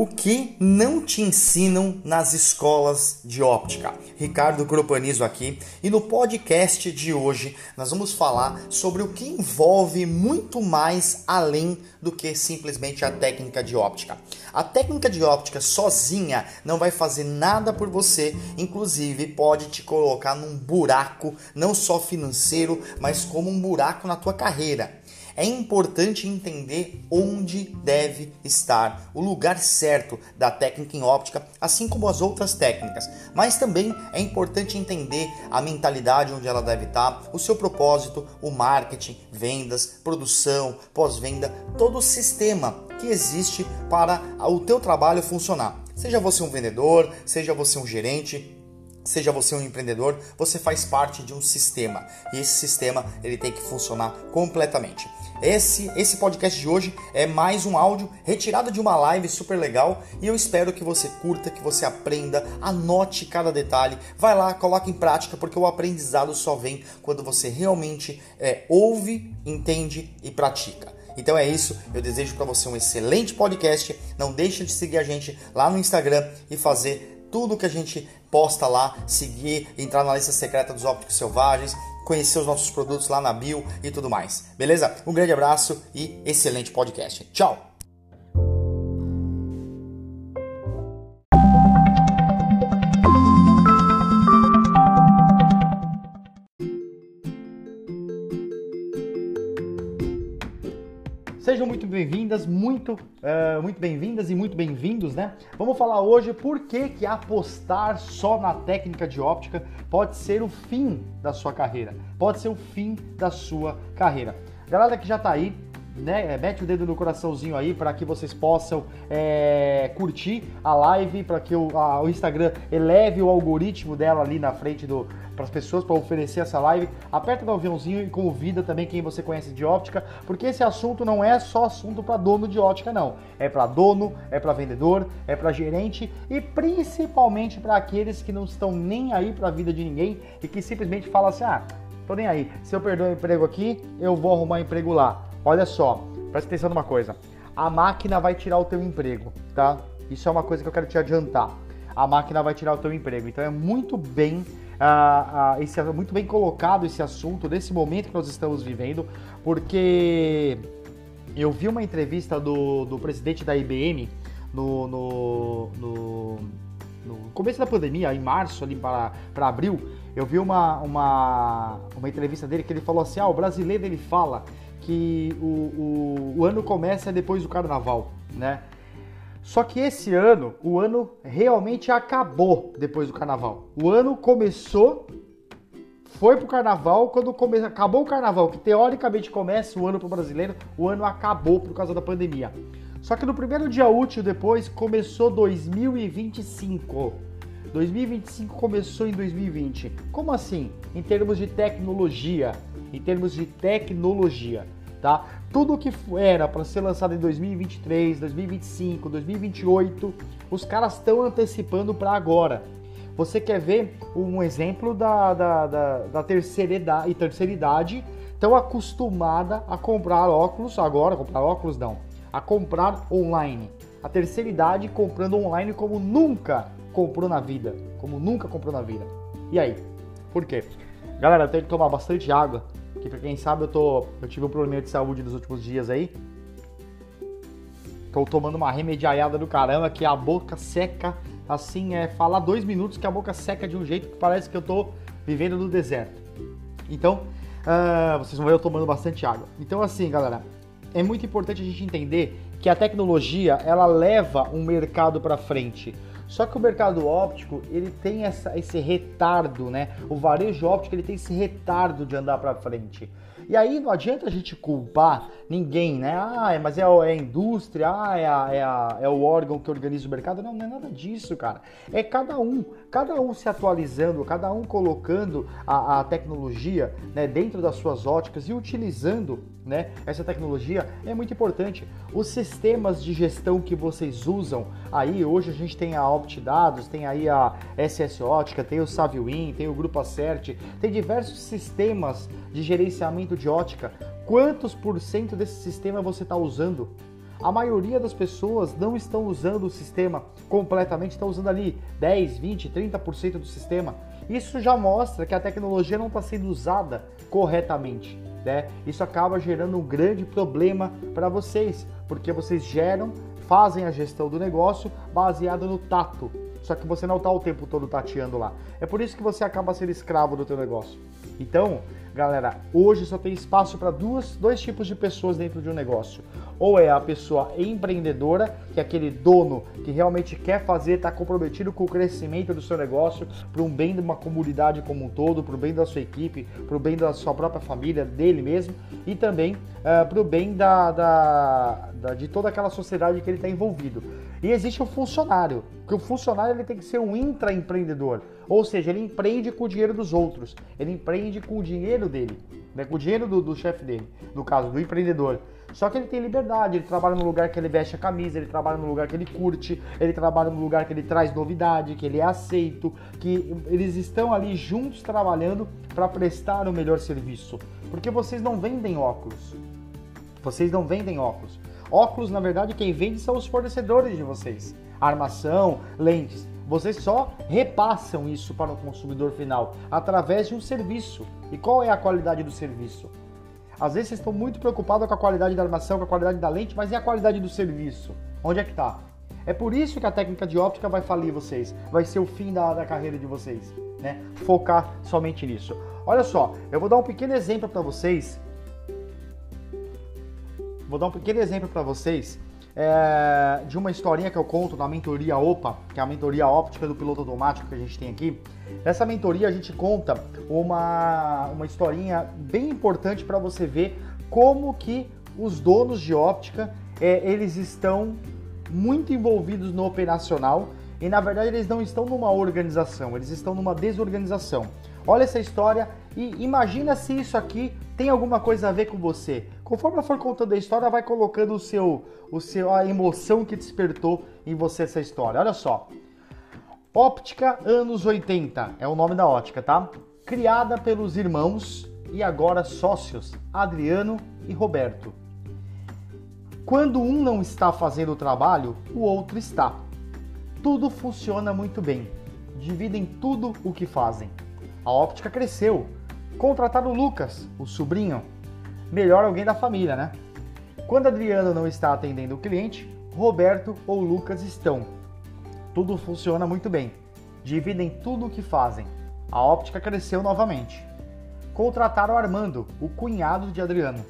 O que não te ensinam nas escolas de óptica? Ricardo Gropanizo aqui e no podcast de hoje nós vamos falar sobre o que envolve muito mais além do que simplesmente a técnica de óptica. A técnica de óptica sozinha não vai fazer nada por você, inclusive pode te colocar num buraco, não só financeiro, mas como um buraco na tua carreira é importante entender onde deve estar o lugar certo da técnica em óptica, assim como as outras técnicas. Mas também é importante entender a mentalidade onde ela deve estar, o seu propósito, o marketing, vendas, produção, pós-venda, todo o sistema que existe para o teu trabalho funcionar. Seja você um vendedor, seja você um gerente, seja você um empreendedor, você faz parte de um sistema e esse sistema ele tem que funcionar completamente. Esse, esse podcast de hoje é mais um áudio retirado de uma live super legal e eu espero que você curta, que você aprenda, anote cada detalhe, vai lá, coloque em prática, porque o aprendizado só vem quando você realmente é, ouve, entende e pratica. Então é isso, eu desejo para você um excelente podcast. Não deixe de seguir a gente lá no Instagram e fazer tudo que a gente posta lá, seguir, entrar na lista secreta dos ópticos selvagens, conhecer os nossos produtos lá na bio e tudo mais. Beleza? Um grande abraço e excelente podcast. Tchau! Sejam muito bem-vindas, muito, uh, muito bem-vindas e muito bem-vindos, né? Vamos falar hoje por que, que apostar só na técnica de óptica pode ser o fim da sua carreira, pode ser o fim da sua carreira. Galera que já tá aí, né, é, mete o dedo no coraçãozinho aí para que vocês possam é, curtir a live, para que o, a, o, Instagram eleve o algoritmo dela ali na frente do para as pessoas para oferecer essa live. Aperta no aviãozinho e convida também quem você conhece de óptica, porque esse assunto não é só assunto para dono de óptica não. É para dono, é para vendedor, é para gerente e principalmente para aqueles que não estão nem aí para a vida de ninguém e que simplesmente falam assim: "Ah, tô nem aí. Se eu perder o emprego aqui, eu vou arrumar emprego lá". Olha só, presta atenção numa coisa. A máquina vai tirar o teu emprego, tá? Isso é uma coisa que eu quero te adiantar. A máquina vai tirar o teu emprego. Então é muito bem, uh, uh, esse, muito bem colocado esse assunto nesse momento que nós estamos vivendo, porque eu vi uma entrevista do, do presidente da IBM no, no, no, no começo da pandemia, em março, ali para, para abril. Eu vi uma, uma, uma entrevista dele que ele falou assim: ah, o brasileiro ele fala que o, o, o ano começa depois do carnaval, né? Só que esse ano, o ano realmente acabou depois do carnaval. O ano começou, foi pro carnaval, quando come, acabou o carnaval, que teoricamente começa o ano pro brasileiro, o ano acabou por causa da pandemia. Só que no primeiro dia útil depois começou 2025. 2025 começou em 2020. Como assim? Em termos de tecnologia. Em termos de tecnologia tá? Tudo que era para ser lançado em 2023, 2025, 2028, os caras estão antecipando para agora. Você quer ver um exemplo da, da, da, da terceira idade, terceira idade tão acostumada a comprar óculos, agora comprar óculos não, a comprar online. A terceira idade comprando online como nunca comprou na vida, como nunca comprou na vida. E aí? Por quê? Galera, tenho que tomar bastante água, que pra quem sabe eu tô. Eu tive um problema de saúde nos últimos dias aí. Tô tomando uma remediaiada do caramba, que a boca seca, assim, é falar dois minutos que a boca seca de um jeito que parece que eu tô vivendo no deserto. Então, uh, vocês vão ver eu tomando bastante água. Então, assim, galera, é muito importante a gente entender que a tecnologia ela leva um mercado para frente. Só que o mercado óptico, ele tem essa, esse retardo, né? O varejo óptico, ele tem esse retardo de andar para frente. E aí não adianta a gente culpar ninguém, né? Ah, mas é, é a indústria, ah, é, a, é, a, é o órgão que organiza o mercado. Não, não é nada disso, cara. É cada um, cada um se atualizando, cada um colocando a, a tecnologia né, dentro das suas óticas e utilizando né, essa tecnologia é muito importante. Os sistemas de gestão que vocês usam aí, hoje a gente tem a OptDados, tem aí a SS Ótica, tem o SavioWin, tem o Grupo Acert, tem diversos sistemas de gerenciamento de ótica, quantos por cento desse sistema você está usando? A maioria das pessoas não estão usando o sistema completamente, estão usando ali 10, 20, 30% do sistema. Isso já mostra que a tecnologia não está sendo usada corretamente. Né? Isso acaba gerando um grande problema para vocês, porque vocês geram, fazem a gestão do negócio baseado no tato. Só que você não está o tempo todo tateando lá. É por isso que você acaba sendo escravo do teu negócio. Então, Galera, hoje só tem espaço para dois tipos de pessoas dentro de um negócio. Ou é a pessoa empreendedora, que é aquele dono que realmente quer fazer, está comprometido com o crescimento do seu negócio, para um bem de uma comunidade como um todo, para o bem da sua equipe, para o bem da sua própria família, dele mesmo, e também uh, eh, para o bem da, da, da, de toda aquela sociedade que ele está envolvido. E existe o funcionário, que o funcionário ele tem que ser um intraempreendedor, ou seja, ele empreende com o dinheiro dos outros, ele empreende com o dinheiro dele, né, com o dinheiro do, do chefe dele, no caso do empreendedor. Só que ele tem liberdade, ele trabalha no lugar que ele veste a camisa, ele trabalha no lugar que ele curte, ele trabalha no lugar que ele traz novidade, que ele é aceito, que eles estão ali juntos trabalhando para prestar o melhor serviço. Porque vocês não vendem óculos. Vocês não vendem óculos. Óculos, na verdade, quem vende são os fornecedores de vocês. Armação, lentes. Vocês só repassam isso para o consumidor final através de um serviço. E qual é a qualidade do serviço? Às vezes vocês estão muito preocupados com a qualidade da armação, com a qualidade da lente, mas e a qualidade do serviço? Onde é que está? É por isso que a técnica de óptica vai falir vocês, vai ser o fim da, da carreira de vocês, né? Focar somente nisso. Olha só, eu vou dar um pequeno exemplo para vocês Vou dar um pequeno exemplo para vocês é, de uma historinha que eu conto na mentoria OPA, que é a mentoria óptica do piloto automático que a gente tem aqui. Nessa mentoria a gente conta uma, uma historinha bem importante para você ver como que os donos de óptica é, eles estão muito envolvidos no operacional e na verdade eles não estão numa organização, eles estão numa desorganização. Olha essa história e imagina se isso aqui tem alguma coisa a ver com você. Conforme eu for contando a história, vai colocando o seu, o seu, a emoção que despertou em você essa história. Olha só. Óptica anos 80 é o nome da ótica, tá? Criada pelos irmãos e agora sócios Adriano e Roberto. Quando um não está fazendo o trabalho, o outro está. Tudo funciona muito bem. Dividem tudo o que fazem. A óptica cresceu, Contratar o Lucas, o sobrinho, melhor alguém da família, né? Quando Adriano não está atendendo o cliente, Roberto ou Lucas estão. Tudo funciona muito bem. Dividem tudo o que fazem. A óptica cresceu novamente. Contrataram Armando, o cunhado de Adriano.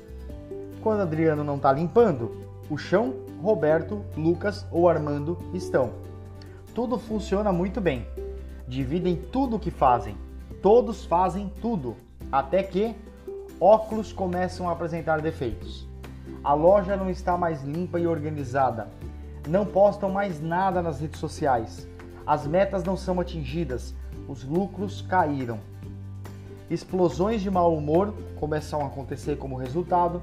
Quando Adriano não está limpando, o chão, Roberto, Lucas ou Armando estão. Tudo funciona muito bem. Dividem tudo o que fazem. Todos fazem tudo até que óculos começam a apresentar defeitos. A loja não está mais limpa e organizada. Não postam mais nada nas redes sociais. As metas não são atingidas. Os lucros caíram. Explosões de mau humor começam a acontecer como resultado.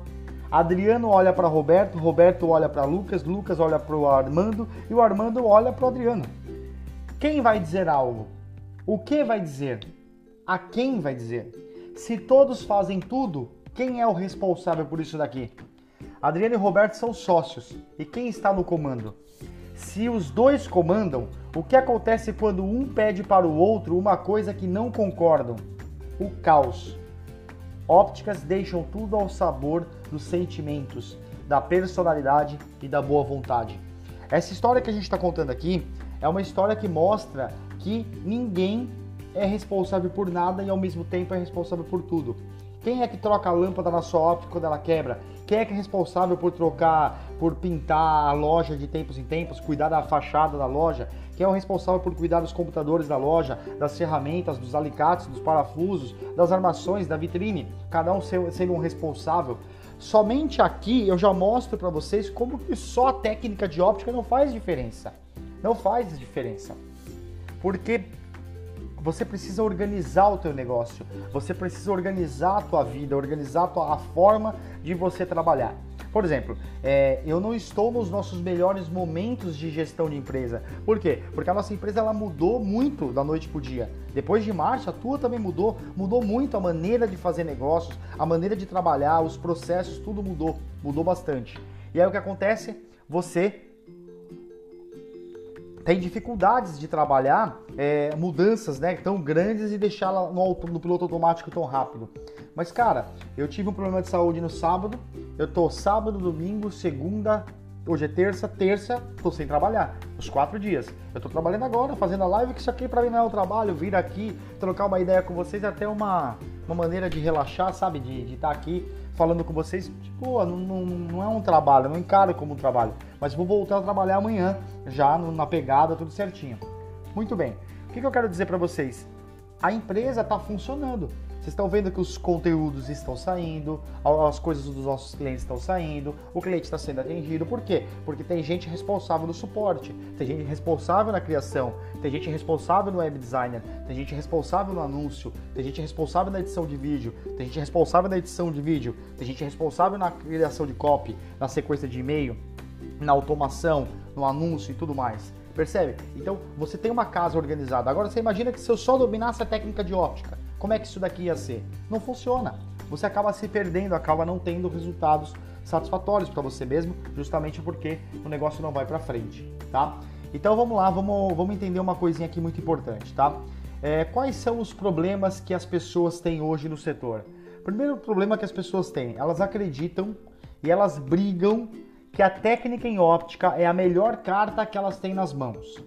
Adriano olha para Roberto, Roberto olha para Lucas, Lucas olha para o Armando e o Armando olha para o Adriano. Quem vai dizer algo? O que vai dizer? A quem vai dizer? Se todos fazem tudo, quem é o responsável por isso daqui? Adriano e Roberto são sócios. E quem está no comando? Se os dois comandam, o que acontece quando um pede para o outro uma coisa que não concordam? O caos. Ópticas deixam tudo ao sabor dos sentimentos, da personalidade e da boa vontade. Essa história que a gente está contando aqui é uma história que mostra que ninguém é responsável por nada e ao mesmo tempo é responsável por tudo. Quem é que troca a lâmpada na sua óptica quando ela quebra? Quem é que é responsável por trocar, por pintar a loja de tempos em tempos, cuidar da fachada da loja? Quem é o responsável por cuidar dos computadores da loja, das ferramentas, dos alicates, dos parafusos, das armações, da vitrine? Cada um sendo um responsável. Somente aqui eu já mostro para vocês como que só a técnica de óptica não faz diferença. Não faz diferença. Porque você precisa organizar o teu negócio, você precisa organizar a tua vida, organizar a, tua, a forma de você trabalhar. Por exemplo, é, eu não estou nos nossos melhores momentos de gestão de empresa. Por quê? Porque a nossa empresa ela mudou muito da noite para o dia. Depois de março, a tua também mudou. Mudou muito a maneira de fazer negócios, a maneira de trabalhar, os processos, tudo mudou. Mudou bastante. E aí o que acontece? você tem dificuldades de trabalhar é, mudanças né, tão grandes e deixá-la no, no, piloto automático tão rápido. Mas, cara, eu tive um problema de saúde no sábado, eu tô sábado, domingo, segunda, hoje é terça, terça, tô sem trabalhar, os quatro dias. Eu tô trabalhando agora, fazendo a live, que isso aqui pra mim não é o trabalho, vir aqui, trocar uma ideia com vocês é até uma, uma maneira de relaxar, sabe, de estar tá aqui falando com vocês, tipo, não, não, não é um trabalho, não encaro como um trabalho, mas vou voltar a trabalhar amanhã, já na pegada, tudo certinho. Muito bem. O que, que eu quero dizer para vocês? A empresa está funcionando. Vocês estão vendo que os conteúdos estão saindo, as coisas dos nossos clientes estão saindo, o cliente está sendo atendido. Por quê? Porque tem gente responsável no suporte, tem gente responsável na criação, tem gente responsável no web designer, tem gente responsável no anúncio, tem gente responsável na edição de vídeo, tem gente responsável na edição de vídeo, tem gente responsável na criação de copy, na sequência de e-mail, na automação, no anúncio e tudo mais. Percebe? Então você tem uma casa organizada. Agora você imagina que se eu só dominasse a técnica de óptica, como é que isso daqui ia ser? Não funciona. Você acaba se perdendo, acaba não tendo resultados satisfatórios para você mesmo, justamente porque o negócio não vai para frente, tá? Então vamos lá, vamos, vamos entender uma coisinha aqui muito importante, tá? É, quais são os problemas que as pessoas têm hoje no setor? Primeiro problema que as pessoas têm, elas acreditam e elas brigam que a técnica em óptica é a melhor carta que elas têm nas mãos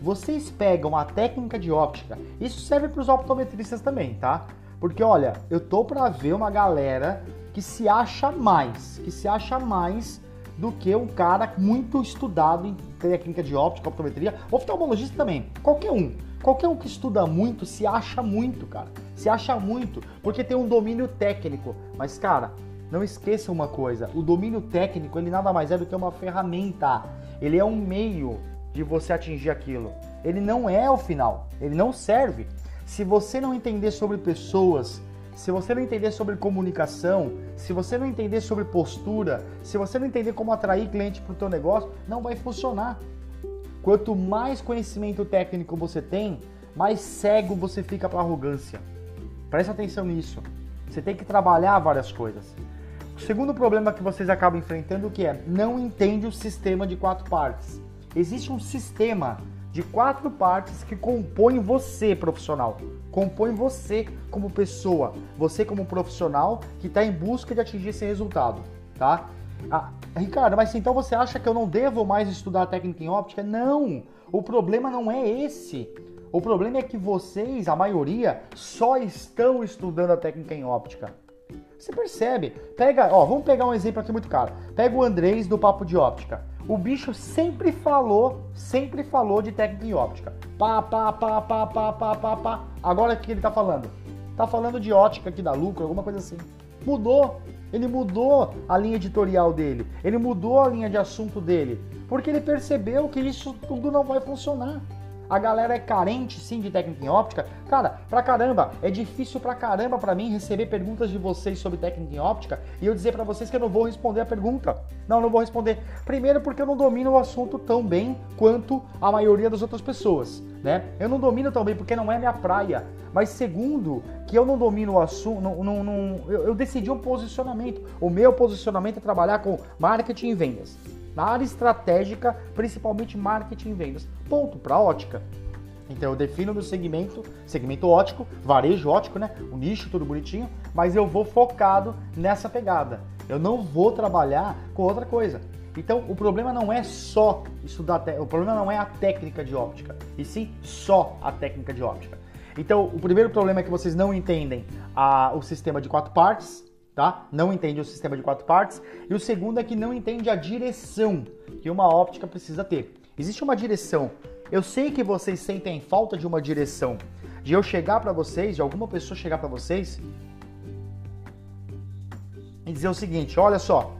vocês pegam a técnica de óptica, isso serve para os optometristas também, tá? Porque olha, eu tô para ver uma galera que se acha mais, que se acha mais do que um cara muito estudado em técnica de óptica, optometria, oftalmologista também, qualquer um. Qualquer um que estuda muito se acha muito, cara. Se acha muito, porque tem um domínio técnico. Mas, cara, não esqueça uma coisa: o domínio técnico ele nada mais é do que uma ferramenta. Ele é um meio de você atingir aquilo. Ele não é o final, ele não serve. Se você não entender sobre pessoas, se você não entender sobre comunicação, se você não entender sobre postura, se você não entender como atrair cliente para o teu negócio, não vai funcionar. Quanto mais conhecimento técnico você tem, mais cego você fica para arrogância. Presta atenção nisso. Você tem que trabalhar várias coisas. O segundo problema que vocês acabam enfrentando que é não entende o sistema de quatro partes existe um sistema de quatro partes que compõem você, profissional. Compõe você como pessoa, você como profissional que está em busca de atingir esse resultado, tá? Ah, Ricardo, mas então você acha que eu não devo mais estudar técnica em óptica? Não! O problema não é esse. O problema é que vocês, a maioria, só estão estudando a técnica em óptica. Você percebe? Pega, ó, vamos pegar um exemplo aqui muito caro. Pega o Andrés do Papo de Óptica. O bicho sempre falou, sempre falou de técnica em óptica. Pá, pá, pá, pá, pá, pá, pá, pá. Agora o que ele tá falando? Tá falando de ótica que dá lucro, alguma coisa assim. Mudou. Ele mudou a linha editorial dele. Ele mudou a linha de assunto dele. Porque ele percebeu que isso tudo não vai funcionar. A galera é carente sim de técnica em óptica. Cara, pra caramba, é difícil pra caramba pra mim receber perguntas de vocês sobre técnica em óptica e eu dizer para vocês que eu não vou responder a pergunta. Não, não vou responder. Primeiro porque eu não domino o assunto tão bem quanto a maioria das outras pessoas, né? Eu não domino tão bem porque não é minha praia. Mas segundo, que eu não domino o assunto, não, não, não eu, eu decidi um posicionamento. O meu posicionamento é trabalhar com marketing e vendas na área estratégica, principalmente marketing e vendas. Ponto para ótica. Então eu defino meu segmento, segmento ótico, varejo ótico, né? O nicho tudo bonitinho, mas eu vou focado nessa pegada. Eu não vou trabalhar com outra coisa. Então o problema não é só estudar, o problema não é a técnica de óptica, e sim só a técnica de óptica. Então o primeiro problema é que vocês não entendem a, o sistema de quatro partes, tá? Não entende o sistema de quatro partes. E o segundo é que não entende a direção que uma óptica precisa ter. Existe uma direção. Eu sei que vocês sentem falta de uma direção. De eu chegar para vocês, de alguma pessoa chegar para vocês e dizer o seguinte: olha só,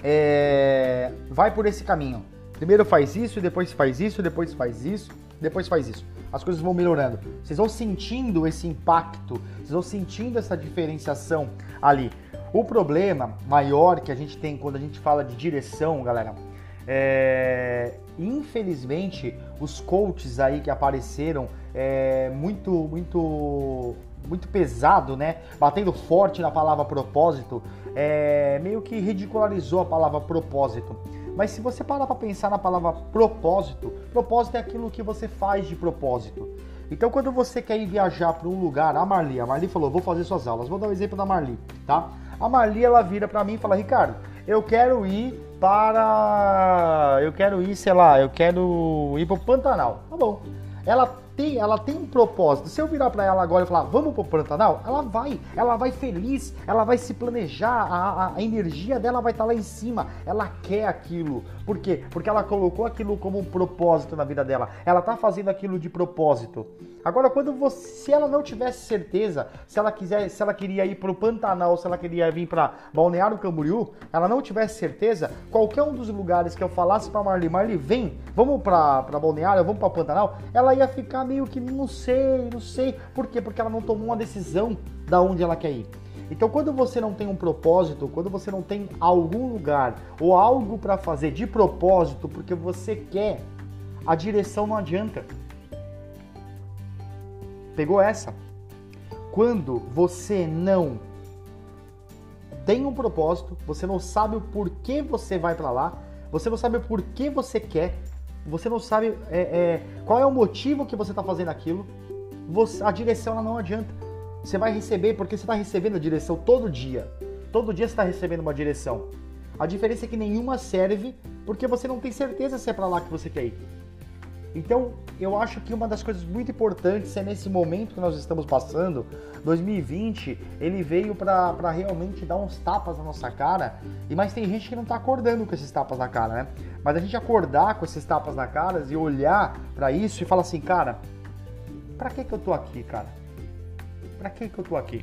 é... vai por esse caminho. Primeiro faz isso, depois faz isso, depois faz isso, depois faz isso. As coisas vão melhorando. Vocês vão sentindo esse impacto, vocês vão sentindo essa diferenciação ali. O problema maior que a gente tem quando a gente fala de direção, galera, É, infelizmente, os coaches aí que apareceram é, muito, muito, muito pesado, né? Batendo forte na palavra propósito, é, meio que ridicularizou a palavra propósito. Mas se você parar para pensar na palavra propósito, propósito é aquilo que você faz de propósito. Então, quando você quer ir viajar para um lugar, a Marli, a Marli falou, vou fazer suas aulas. Vou dar um exemplo da Marli, tá? A Marli, ela vira para mim e fala, Ricardo, eu quero ir para... Eu quero ir, sei lá, eu quero ir para o Pantanal. Tá bom. Ela tem, ela tem um propósito. Se eu virar para ela agora e falar, vamos pro Pantanal, ela vai, ela vai feliz, ela vai se planejar, a, a energia dela vai estar tá lá em cima, ela quer aquilo. Por quê? Porque ela colocou aquilo como um propósito na vida dela. Ela tá fazendo aquilo de propósito. Agora, quando você, se ela não tivesse certeza, se ela quiser, se ela queria ir pro Pantanal, se ela queria vir para Balneário Camboriú, ela não tivesse certeza, qualquer um dos lugares que eu falasse para Marli, Marli, vem, vamos para Balneário, vamos para Pantanal, ela ia ficar meio que não sei, não sei. Por quê? Porque ela não tomou uma decisão da onde ela quer ir. Então, quando você não tem um propósito, quando você não tem algum lugar ou algo para fazer de propósito, porque você quer, a direção não adianta. Pegou essa? Quando você não tem um propósito, você não sabe o porquê você vai para lá, você não sabe o porquê você quer, você não sabe é, é, qual é o motivo que você está fazendo aquilo, você, a direção não adianta. Você vai receber porque você está recebendo a direção todo dia. Todo dia você está recebendo uma direção. A diferença é que nenhuma serve porque você não tem certeza se é para lá que você quer ir. Então, eu acho que uma das coisas muito importantes é nesse momento que nós estamos passando, 2020, ele veio para realmente dar uns tapas na nossa cara, e mas tem gente que não está acordando com esses tapas na cara, né? Mas a gente acordar com esses tapas na cara e olhar para isso e falar assim, cara, para que que eu tô aqui, cara? Para que que eu tô aqui?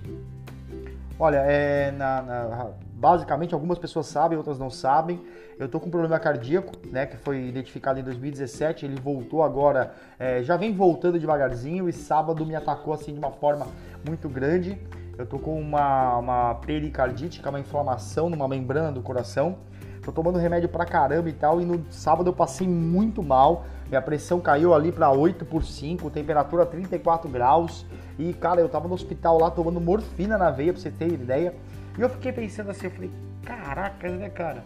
Olha, é, na, na, basicamente algumas pessoas sabem, outras não sabem. Eu tô com um problema cardíaco, né, que foi identificado em 2017. Ele voltou agora, é, já vem voltando devagarzinho e sábado me atacou assim de uma forma muito grande. Eu tô com uma, uma pericardite, que é uma inflamação numa membrana do coração. Tô tomando remédio pra caramba e tal. E no sábado eu passei muito mal. Minha pressão caiu ali para 8 por 5, temperatura 34 graus. E, cara, eu tava no hospital lá tomando morfina na veia, pra você ter ideia. E eu fiquei pensando assim, eu falei, caraca, né, cara?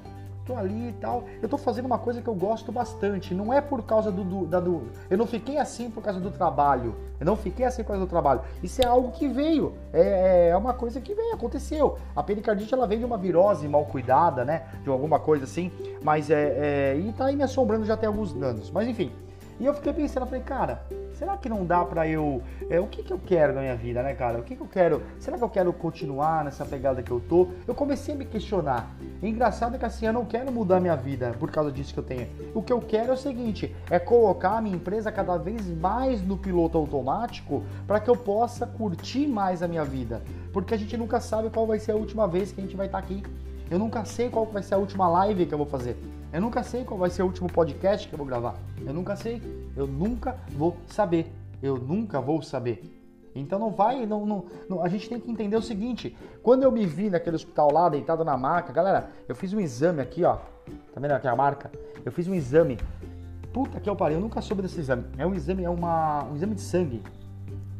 Tô ali e tal. Eu tô fazendo uma coisa que eu gosto bastante. Não é por causa do, do, da, do. Eu não fiquei assim por causa do trabalho. Eu não fiquei assim por causa do trabalho. Isso é algo que veio. É, é uma coisa que veio, aconteceu. A pericardite ela vem de uma virose mal cuidada, né? De alguma coisa assim. Mas é. é e tá aí me assombrando já tem alguns anos. Mas enfim. E eu fiquei pensando, falei, cara, será que não dá para eu. É, o que, que eu quero na minha vida, né, cara? O que, que eu quero? Será que eu quero continuar nessa pegada que eu tô? Eu comecei a me questionar. Engraçado é que assim, eu não quero mudar minha vida por causa disso que eu tenho. O que eu quero é o seguinte: é colocar a minha empresa cada vez mais no piloto automático para que eu possa curtir mais a minha vida. Porque a gente nunca sabe qual vai ser a última vez que a gente vai estar tá aqui. Eu nunca sei qual vai ser a última live que eu vou fazer. Eu nunca sei qual vai ser o último podcast que eu vou gravar. Eu nunca sei. Eu nunca vou saber. Eu nunca vou saber. Então não vai, não, não, não, a gente tem que entender o seguinte: quando eu me vi naquele hospital lá, deitado na maca, galera, eu fiz um exame aqui, ó. Tá vendo aqui a marca? Eu fiz um exame. Puta que eu parei, eu nunca soube desse exame. É um exame, é uma, um exame de sangue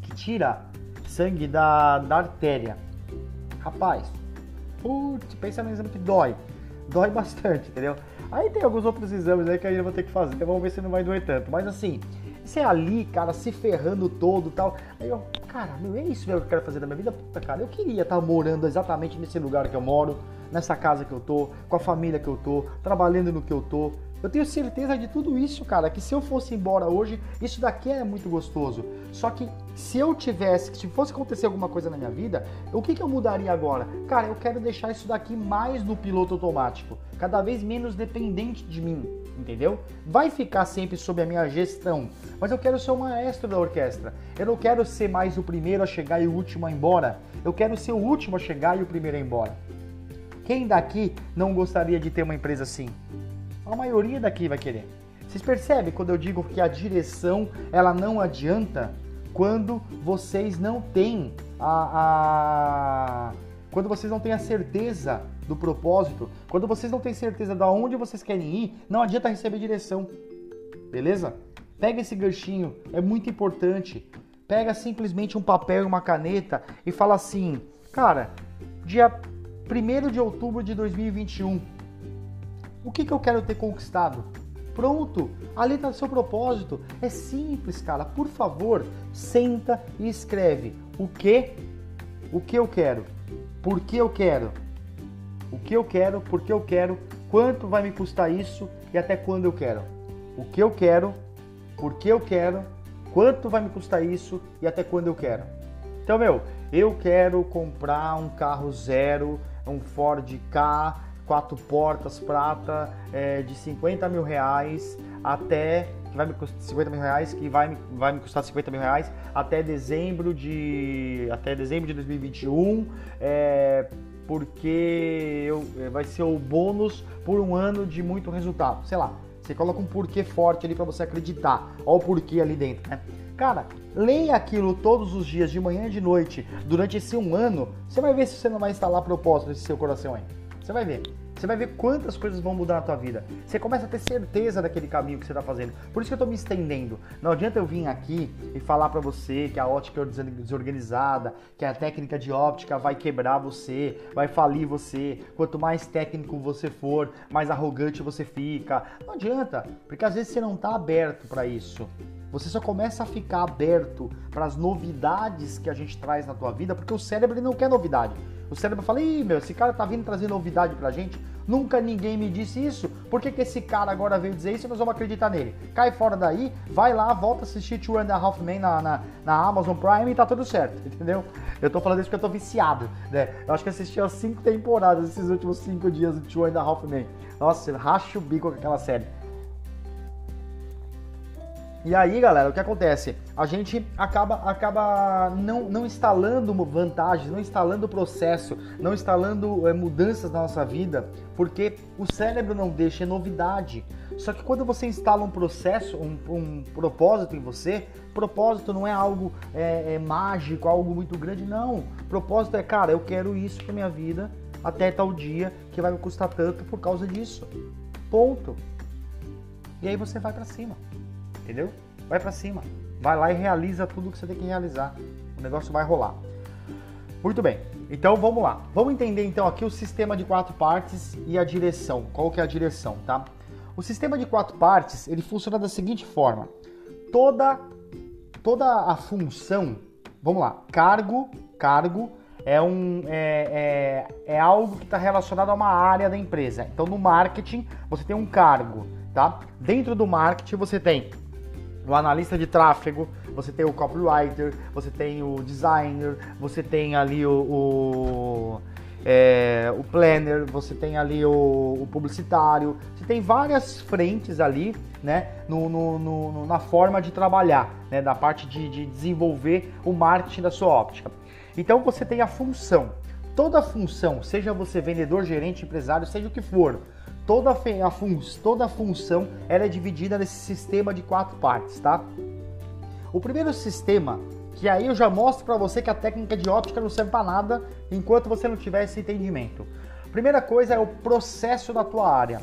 que tira sangue da, da artéria. Rapaz, putz, pensa no exame que dói. Dói bastante, entendeu? Aí tem alguns outros exames aí que eu vou ter que fazer, vamos ver se não vai doer tanto. Mas assim, você é ali, cara, se ferrando todo e tal. Aí eu, cara, meu, é isso mesmo que eu quero fazer na minha vida? Puta, cara, eu queria estar morando exatamente nesse lugar que eu moro, nessa casa que eu tô, com a família que eu tô, trabalhando no que eu tô. Eu tenho certeza de tudo isso, cara, que se eu fosse embora hoje, isso daqui é muito gostoso. Só que se eu tivesse, se fosse acontecer alguma coisa na minha vida, o que, que eu mudaria agora? Cara, eu quero deixar isso daqui mais no piloto automático, cada vez menos dependente de mim, entendeu? Vai ficar sempre sob a minha gestão, mas eu quero ser o maestro da orquestra. Eu não quero ser mais o primeiro a chegar e o último a ir embora. Eu quero ser o último a chegar e o primeiro a ir embora. Quem daqui não gostaria de ter uma empresa assim? A maioria daqui vai querer. Vocês percebem quando eu digo que a direção ela não adianta quando vocês não têm a, a quando vocês não têm a certeza do propósito, quando vocês não têm certeza de onde vocês querem ir, não adianta receber direção. Beleza? Pega esse ganchinho, é muito importante. Pega simplesmente um papel e uma caneta e fala assim: "Cara, dia 1 de outubro de 2021, o que, que eu quero ter conquistado? Pronto, ali está o seu propósito. É simples, cara. Por favor, senta e escreve o que, o que eu quero, por que eu quero, o que eu quero, por que eu quero, quanto vai me custar isso e até quando eu quero. O que eu quero, por que eu quero, quanto vai me custar isso e até quando eu quero. Então, meu, eu quero comprar um carro zero, um Ford K quatro portas prata é, de 50 mil reais até que vai me custar 50 mil reais, que vai, vai me custar 50 mil reais até dezembro de até dezembro de 2021, é, porque eu, é, vai ser o bônus por um ano de muito resultado. Sei lá, você coloca um porquê forte ali para você acreditar. Olha o porquê ali dentro, né? Cara, leia aquilo todos os dias, de manhã e de noite, durante esse um ano, você vai ver se você não vai instalar propósito nesse seu coração aí. Você vai ver. Você vai ver quantas coisas vão mudar na tua vida. Você começa a ter certeza daquele caminho que você está fazendo. Por isso que eu estou me estendendo. Não adianta eu vir aqui e falar para você que a ótica é desorganizada, que a técnica de óptica vai quebrar você, vai falir você. Quanto mais técnico você for, mais arrogante você fica. Não adianta, porque às vezes você não está aberto para isso. Você só começa a ficar aberto para as novidades que a gente traz na tua vida, porque o cérebro não quer novidade. O cérebro fala: Ih, meu, esse cara tá vindo trazer novidade pra gente. Nunca ninguém me disse isso. Por que, que esse cara agora veio dizer isso nós vamos acreditar nele? Cai fora daí, vai lá, volta a assistir Two and a Half Men na, na, na, Amazon Prime e tá tudo certo, entendeu? Eu tô falando isso porque eu tô viciado, né? Eu acho que assisti as cinco temporadas esses últimos cinco dias do Two and a Half Men. Nossa, racha o bico com aquela série. E aí, galera, o que acontece? A gente acaba, acaba não, não instalando vantagens, não instalando processo, não instalando é, mudanças na nossa vida, porque o cérebro não deixa novidade. Só que quando você instala um processo, um, um propósito em você, propósito não é algo é, é mágico, algo muito grande, não. Propósito é, cara, eu quero isso pra minha vida até tal dia que vai me custar tanto por causa disso. Ponto. E aí você vai para cima entendeu? Vai para cima, vai lá e realiza tudo que você tem que realizar. O negócio vai rolar. Muito bem. Então vamos lá. Vamos entender então aqui o sistema de quatro partes e a direção. Qual que é a direção, tá? O sistema de quatro partes ele funciona da seguinte forma: toda toda a função, vamos lá, cargo, cargo é um é, é, é algo que está relacionado a uma área da empresa. Então no marketing você tem um cargo, tá? Dentro do marketing você tem o analista de tráfego, você tem o copywriter, você tem o designer, você tem ali o, o, é, o planner, você tem ali o, o, publicitário, você tem várias frentes ali, né, no, no, no na forma de trabalhar, né, da parte de, de desenvolver o marketing da sua óptica. Então você tem a função. Toda função, seja você vendedor, gerente, empresário, seja o que for, toda a, fun toda a função ela é dividida nesse sistema de quatro partes, tá? O primeiro sistema, que aí eu já mostro para você que a técnica de óptica não serve para nada enquanto você não tiver esse entendimento. Primeira coisa é o processo da tua área.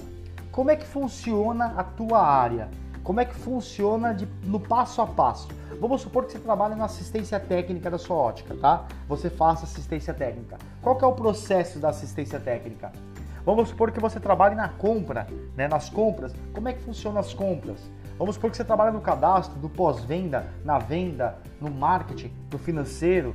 Como é que funciona a tua área? Como é que funciona de, no passo a passo? Vamos supor que você trabalha na assistência técnica da sua ótica, tá? Você faça assistência técnica. Qual que é o processo da assistência técnica? Vamos supor que você trabalhe na compra, né, nas compras. Como é que funcionam as compras? Vamos supor que você trabalha no cadastro, do pós-venda, na venda, no marketing, no financeiro.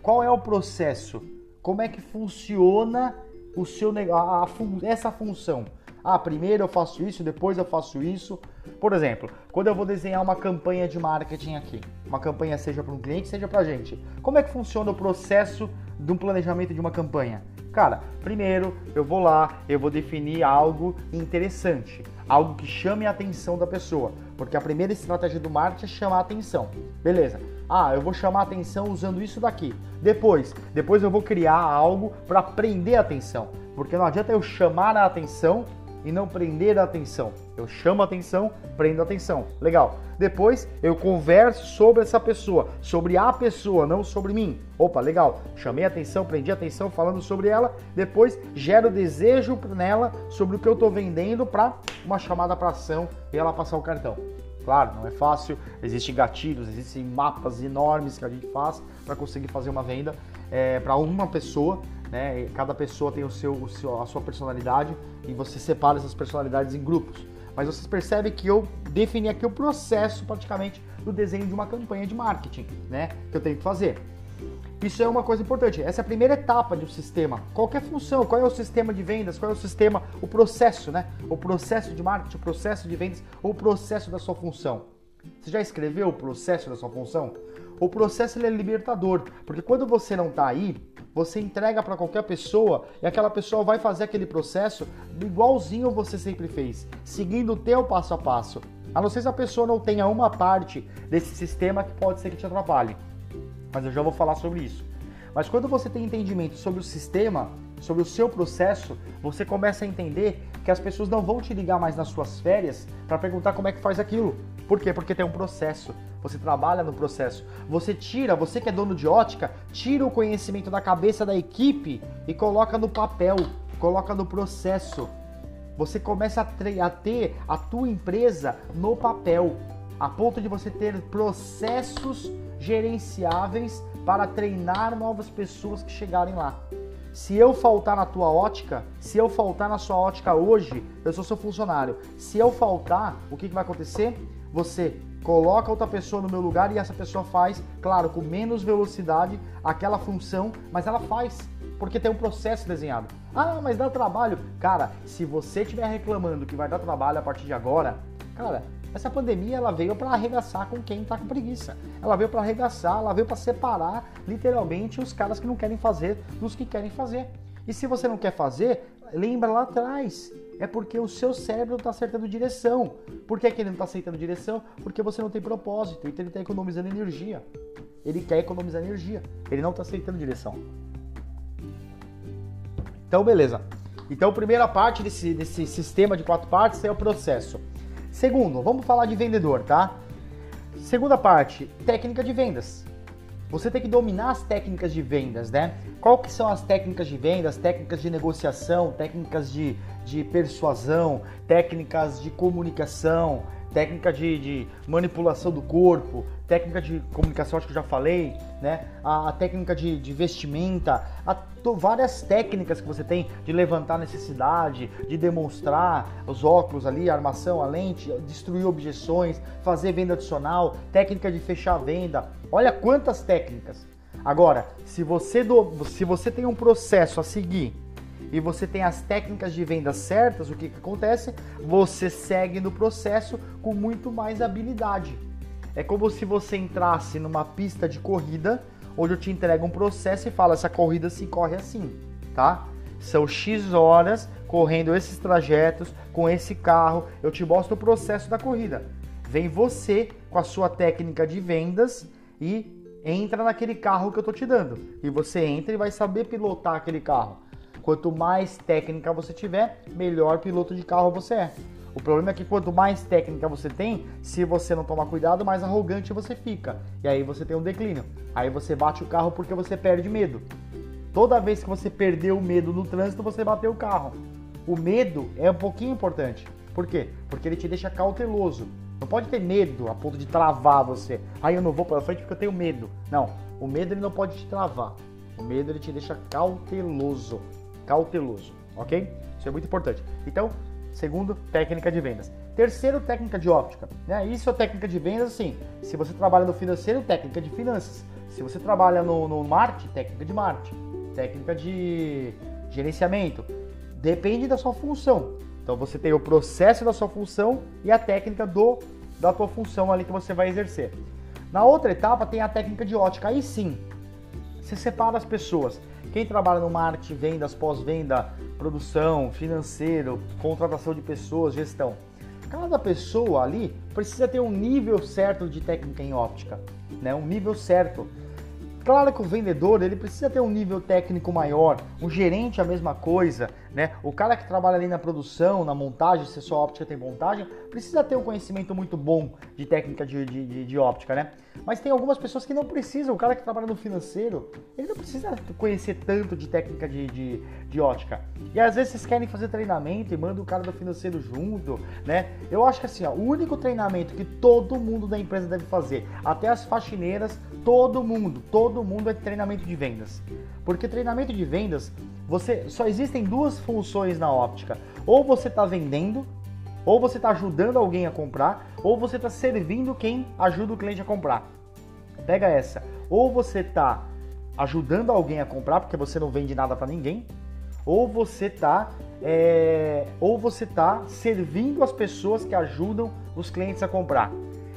Qual é o processo? Como é que funciona o seu a, a, essa função? Ah, primeiro eu faço isso, depois eu faço isso. Por exemplo, quando eu vou desenhar uma campanha de marketing aqui, uma campanha seja para um cliente, seja para a gente, como é que funciona o processo de um planejamento de uma campanha? Cara, primeiro eu vou lá, eu vou definir algo interessante, algo que chame a atenção da pessoa, porque a primeira estratégia do marketing é chamar a atenção. Beleza? Ah, eu vou chamar a atenção usando isso daqui. Depois, depois eu vou criar algo para prender a atenção, porque não adianta eu chamar a atenção e não prender a atenção. Eu chamo a atenção, prendo a atenção. Legal. Depois eu converso sobre essa pessoa, sobre a pessoa, não sobre mim. Opa, legal. Chamei a atenção, prendi a atenção falando sobre ela. Depois gero desejo nela sobre o que eu estou vendendo para uma chamada para ação e ela passar o cartão. Claro, não é fácil, existem gatilhos, existem mapas enormes que a gente faz para conseguir fazer uma venda é, para uma pessoa, né? Cada pessoa tem o seu, o seu, a sua personalidade e você separa essas personalidades em grupos. Mas vocês percebem que eu defini aqui o processo praticamente do desenho de uma campanha de marketing, né? Que eu tenho que fazer. Isso é uma coisa importante. Essa é a primeira etapa de um sistema. Qualquer função, qual é o sistema de vendas, qual é o sistema, o processo, né? O processo de marketing, o processo de vendas, o processo da sua função. Você já escreveu o processo da sua função? O processo é libertador, porque quando você não está aí, você entrega para qualquer pessoa e aquela pessoa vai fazer aquele processo igualzinho você sempre fez, seguindo o teu passo a passo. A não ser se a pessoa não tenha uma parte desse sistema que pode ser que te atrapalhe. Mas eu já vou falar sobre isso. Mas quando você tem entendimento sobre o sistema, sobre o seu processo, você começa a entender que as pessoas não vão te ligar mais nas suas férias para perguntar como é que faz aquilo. Por quê? Porque tem um processo. Você trabalha no processo. Você tira, você que é dono de ótica, tira o conhecimento da cabeça da equipe e coloca no papel, coloca no processo. Você começa a, ter a tua empresa no papel, a ponto de você ter processos gerenciáveis para treinar novas pessoas que chegarem lá. Se eu faltar na tua ótica, se eu faltar na sua ótica hoje, eu sou seu funcionário. Se eu faltar, o que, que vai acontecer? Você coloca outra pessoa no meu lugar e essa pessoa faz, claro, com menos velocidade aquela função, mas ela faz, porque tem um processo desenhado. Ah, mas dá trabalho. Cara, se você estiver reclamando que vai dar trabalho a partir de agora, cara, essa pandemia ela veio para arregaçar com quem está com preguiça. Ela veio para arregaçar, ela veio para separar literalmente os caras que não querem fazer dos que querem fazer. E se você não quer fazer, lembra lá atrás. É porque o seu cérebro está acertando direção. Por que, que ele não está aceitando direção? Porque você não tem propósito, então ele está economizando energia. Ele quer economizar energia. Ele não está aceitando direção. Então, beleza. Então, primeira parte desse, desse sistema de quatro partes é o processo. Segundo, vamos falar de vendedor, tá? Segunda parte, técnica de vendas. Você tem que dominar as técnicas de vendas, né? Qual que são as técnicas de vendas, técnicas de negociação, técnicas de, de persuasão, técnicas de comunicação, técnica de, de, manipulação do corpo, técnica de comunicação, acho que eu já falei, né? A, a técnica de, de, vestimenta, a, to, várias técnicas que você tem de levantar necessidade, de demonstrar os óculos ali, a armação, a lente, destruir objeções, fazer venda adicional, técnica de fechar a venda. Olha quantas técnicas. Agora, se você, do, se você tem um processo a seguir e você tem as técnicas de venda certas, o que, que acontece? Você segue no processo com muito mais habilidade. É como se você entrasse numa pista de corrida, onde eu te entrego um processo e falo: essa corrida se corre assim, tá? São X horas correndo esses trajetos com esse carro, eu te mostro o processo da corrida. Vem você com a sua técnica de vendas e entra naquele carro que eu tô te dando. E você entra e vai saber pilotar aquele carro. Quanto mais técnica você tiver, melhor piloto de carro você é. O problema é que quanto mais técnica você tem, se você não tomar cuidado, mais arrogante você fica. E aí você tem um declínio. Aí você bate o carro porque você perde medo. Toda vez que você perdeu o medo no trânsito, você bateu o carro. O medo é um pouquinho importante. Por quê? Porque ele te deixa cauteloso. Não pode ter medo a ponto de travar você. Aí eu não vou para frente porque eu tenho medo. Não, o medo ele não pode te travar. O medo ele te deixa cauteloso cauteloso, ok? Isso é muito importante. Então, segundo, técnica de vendas. Terceiro, técnica de óptica. Né? Isso é técnica de vendas, assim. Se você trabalha no financeiro, técnica de finanças. Se você trabalha no, no marketing, técnica de marketing. Técnica de gerenciamento. Depende da sua função. Então você tem o processo da sua função e a técnica do da tua função ali que você vai exercer. Na outra etapa tem a técnica de ótica. Aí sim, você separa as pessoas. Quem trabalha no marketing, vendas, pós-venda, produção, financeiro, contratação de pessoas, gestão. Cada pessoa ali precisa ter um nível certo de técnica em óptica, né? Um nível certo. Claro que o vendedor ele precisa ter um nível técnico maior, o gerente a mesma coisa, Né? O cara que trabalha ali na produção, na montagem, se sua óptica tem montagem, precisa ter um conhecimento muito bom de técnica de, de, de, de, óptica, né? Mas tem algumas pessoas que não precisam. O cara que trabalha no financeiro, ele não precisa conhecer tanto de técnica de, de, de ótica. E às vezes vocês querem fazer treinamento e mandam o cara do financeiro junto, né? Eu acho que assim, ó, o único treinamento que todo mundo da empresa deve fazer, até as faxineiras, todo mundo, todo mundo é treinamento de vendas. Porque treinamento de vendas, você só existem duas funções na óptica. Ou você está vendendo, ou você está ajudando alguém a comprar, ou você está servindo quem ajuda o cliente a comprar. Pega essa. Ou você está ajudando alguém a comprar, porque você não vende nada para ninguém, ou você está é, ou você tá servindo as pessoas que ajudam os clientes a comprar.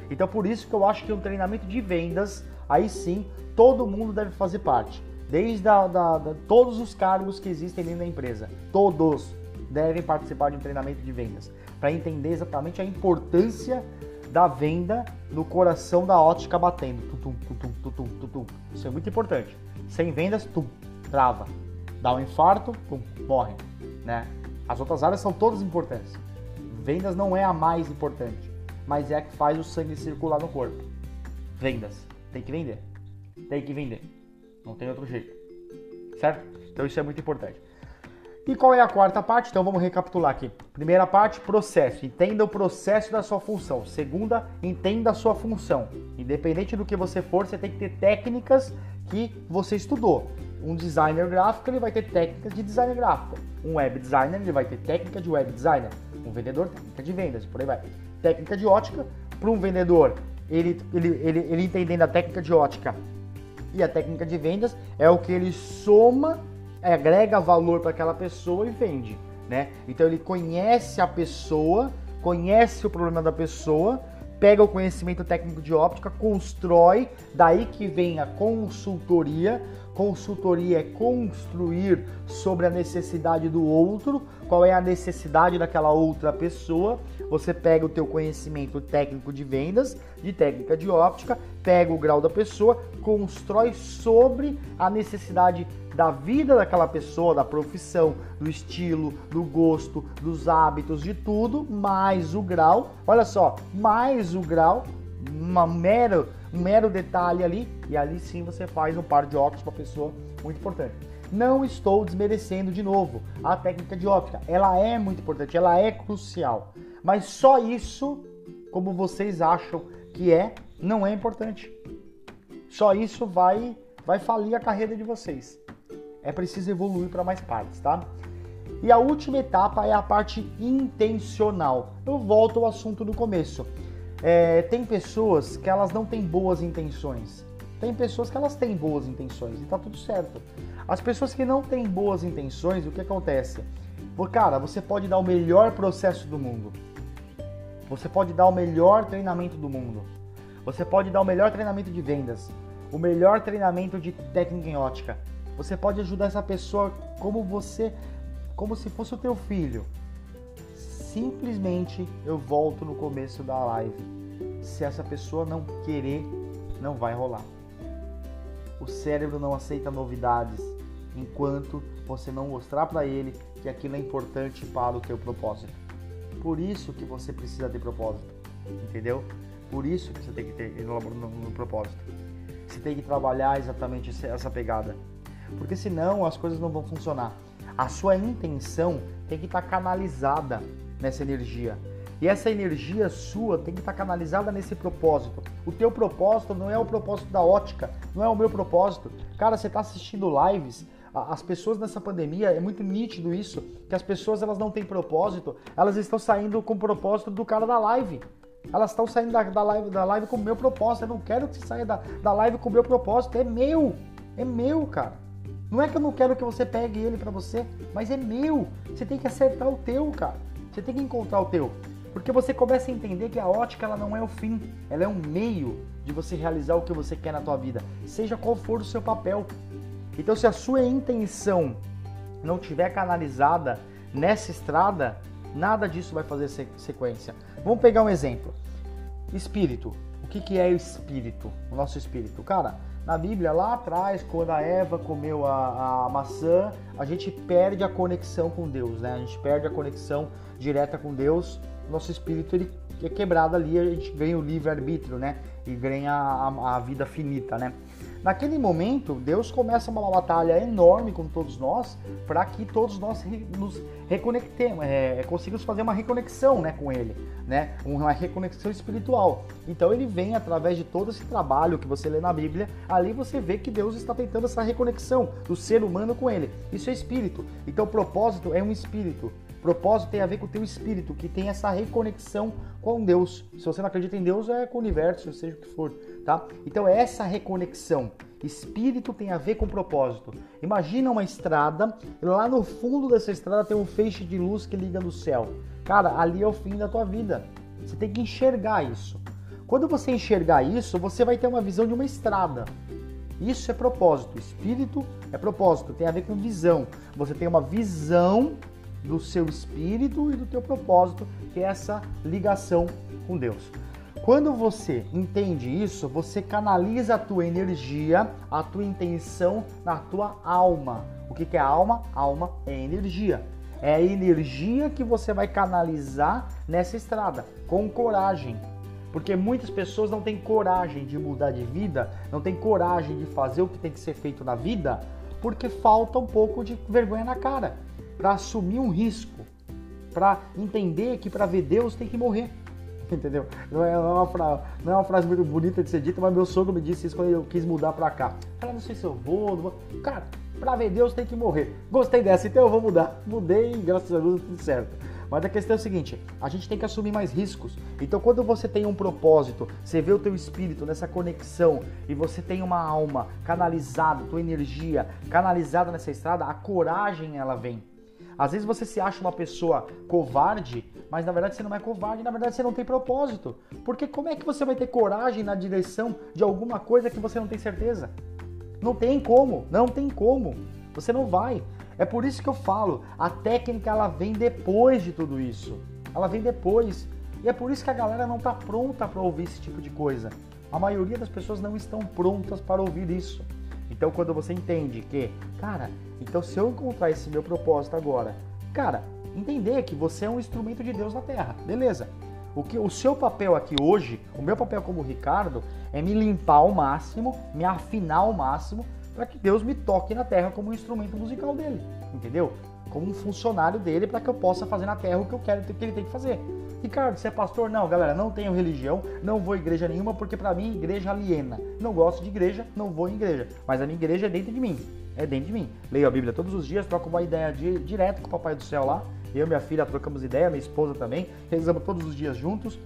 Então por isso que eu acho que um treinamento de vendas, aí sim, todo mundo deve fazer parte desde a, da, da, todos os cargos que existem dentro da empresa, todos devem participar de um treinamento de vendas para entender exatamente a importância da venda no coração da ótica batendo. Tutum, tutum, tutum. Isso é muito importante. Sem vendas, tum, trava. Dá um infarto, tum, morre. Né? As outras áreas são todas importantes. Vendas não é a mais importante, mas é a que faz o sangue circular no corpo. Vendas. Tem que vender. Tem que vender. Não tem outro jeito. Certo? Então isso é muito importante. E qual é a quarta parte? Então vamos recapitular aqui. Primeira parte, processo. Entenda o processo da sua função. Segunda, entenda a sua função. Independente do que você for, você tem que ter técnicas que você estudou. Um designer gráfico ele vai ter técnicas de design gráfico. Um web designer ele vai ter técnica de web designer. Um vendedor, técnica de vendas, por aí vai. Técnica de ótica, para um vendedor, ele, ele, ele, ele entendendo a técnica de ótica e a técnica de vendas é o que ele soma, agrega valor para aquela pessoa e vende, né? Então ele conhece a pessoa, conhece o problema da pessoa, pega o conhecimento técnico de óptica, constrói, daí que vem a consultoria. Consultoria é construir sobre a necessidade do outro, qual é a necessidade daquela outra pessoa. Você pega o teu conhecimento técnico de vendas, de técnica de óptica, pega o grau da pessoa, constrói sobre a necessidade da vida daquela pessoa, da profissão, do estilo, do gosto, dos hábitos, de tudo, mais o grau. Olha só, mais o grau, uma mero, um mero detalhe ali, e ali sim você faz um par de óculos para a pessoa, muito importante. Não estou desmerecendo de novo a técnica de óptica, ela é muito importante, ela é crucial, mas só isso, como vocês acham que é, não é importante. Só isso vai vai falir a carreira de vocês. É preciso evoluir para mais partes, tá? E a última etapa é a parte intencional. Eu volto ao assunto do começo. É, tem pessoas que elas não têm boas intenções. Tem pessoas que elas têm boas intenções e tá tudo certo. As pessoas que não têm boas intenções, o que acontece? Cara, você pode dar o melhor processo do mundo. Você pode dar o melhor treinamento do mundo. Você pode dar o melhor treinamento de vendas, o melhor treinamento de técnica em ótica. Você pode ajudar essa pessoa como você, como se fosse o teu filho. Simplesmente eu volto no começo da live. Se essa pessoa não querer, não vai rolar. O cérebro não aceita novidades enquanto você não mostrar para ele que aquilo é importante para o teu propósito. Por isso que você precisa ter propósito, entendeu? Por isso que você tem que ter no, no, no propósito. Você tem que trabalhar exatamente essa pegada. Porque senão as coisas não vão funcionar. A sua intenção tem que estar canalizada nessa energia. E essa energia sua tem que estar canalizada nesse propósito. O teu propósito não é o propósito da ótica, não é o meu propósito. Cara, você está assistindo lives, as pessoas nessa pandemia, é muito nítido isso, que as pessoas elas não têm propósito, elas estão saindo com o propósito do cara da live. Elas estão saindo da, da, live, da live com o meu propósito. Eu não quero que você saia da, da live com o meu propósito. É meu. É meu, cara. Não é que eu não quero que você pegue ele para você, mas é meu. Você tem que acertar o teu, cara. Você tem que encontrar o teu. Porque você começa a entender que a ótica ela não é o fim, ela é um meio de você realizar o que você quer na tua vida, seja qual for o seu papel. Então, se a sua intenção não tiver canalizada nessa estrada, nada disso vai fazer sequência. Vamos pegar um exemplo. Espírito. O que, que é o espírito? O nosso espírito. Cara, Na Bíblia, lá atrás, quando a Eva comeu a, a maçã, a gente perde a conexão com Deus, né? A gente perde a conexão direta com Deus. Nosso espírito ele é quebrado ali, a gente ganha o livre-arbítrio, né? E ganha a, a vida finita, né? Naquele momento, Deus começa uma batalha enorme com todos nós para que todos nós nos reconectemos, é, consigamos fazer uma reconexão né, com Ele, né? uma reconexão espiritual. Então ele vem através de todo esse trabalho que você lê na Bíblia, ali você vê que Deus está tentando essa reconexão do ser humano com Ele. Isso é espírito. Então o propósito é um espírito. Propósito tem a ver com o teu espírito, que tem essa reconexão com Deus. Se você não acredita em Deus, é com o universo, seja o que for, tá? Então é essa reconexão. Espírito tem a ver com propósito. Imagina uma estrada, lá no fundo dessa estrada tem um feixe de luz que liga no céu. Cara, ali é o fim da tua vida. Você tem que enxergar isso. Quando você enxergar isso, você vai ter uma visão de uma estrada. Isso é propósito. Espírito é propósito, tem a ver com visão. Você tem uma visão do seu espírito e do teu propósito, que é essa ligação com Deus. Quando você entende isso, você canaliza a tua energia, a tua intenção na tua alma. O que é alma? Alma é energia. É a energia que você vai canalizar nessa estrada, com coragem. Porque muitas pessoas não têm coragem de mudar de vida, não têm coragem de fazer o que tem que ser feito na vida, porque falta um pouco de vergonha na cara para assumir um risco, para entender que para ver Deus tem que morrer. Entendeu? Não é, uma frase, não é uma frase muito bonita de ser dita, mas meu sogro me disse isso quando eu quis mudar para cá. Cara, não sei se eu vou, vou. Cara, para ver Deus tem que morrer. Gostei dessa, então eu vou mudar. Mudei e graças a Deus tudo certo. Mas a questão é a seguinte, a gente tem que assumir mais riscos. Então quando você tem um propósito, você vê o teu espírito nessa conexão e você tem uma alma canalizada, tua energia canalizada nessa estrada, a coragem ela vem. Às vezes você se acha uma pessoa covarde, mas na verdade você não é covarde, na verdade você não tem propósito. Porque como é que você vai ter coragem na direção de alguma coisa que você não tem certeza? Não tem como, não tem como. Você não vai. É por isso que eu falo, a técnica ela vem depois de tudo isso. Ela vem depois. E é por isso que a galera não está pronta para ouvir esse tipo de coisa. A maioria das pessoas não estão prontas para ouvir isso. Então, quando você entende que, cara, então se eu encontrar esse meu propósito agora, cara, entender que você é um instrumento de Deus na Terra, beleza? O que o seu papel aqui hoje, o meu papel como Ricardo, é me limpar ao máximo, me afinar ao máximo, para que Deus me toque na Terra como um instrumento musical dele, entendeu? Como um funcionário dele, para que eu possa fazer na Terra o que eu quero que ele tem que fazer. Ricardo, você é pastor? Não, galera, não tenho religião, não vou igreja nenhuma porque para mim igreja aliena. Não gosto de igreja, não vou em igreja. Mas a minha igreja é dentro de mim. É dentro de mim. Leio a Bíblia todos os dias, troco uma ideia de, direto com o Papai do Céu lá. Eu e minha filha trocamos ideia, minha esposa também. Rezamos todos os dias juntos.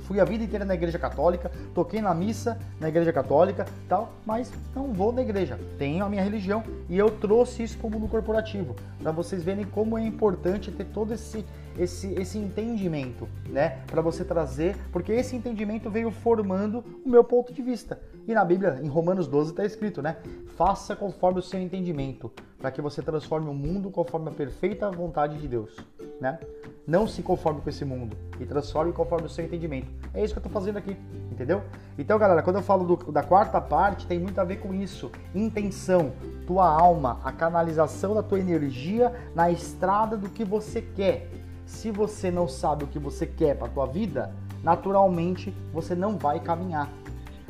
Fui a vida inteira na igreja católica, toquei na missa na igreja católica, tal, mas não vou na igreja. Tenho a minha religião e eu trouxe isso para o mundo corporativo, para vocês verem como é importante ter todo esse esse, esse entendimento, né? Para você trazer, porque esse entendimento veio formando o meu ponto de vista. E na Bíblia, em Romanos 12, está escrito, né? Faça conforme o seu entendimento, para que você transforme o mundo conforme a perfeita vontade de Deus, né? Não se conforme com esse mundo e transforme conforme o seu entendimento. É isso que eu estou fazendo aqui, entendeu? Então, galera, quando eu falo do, da quarta parte, tem muito a ver com isso. Intenção, tua alma, a canalização da tua energia na estrada do que você quer se você não sabe o que você quer para a tua vida, naturalmente você não vai caminhar.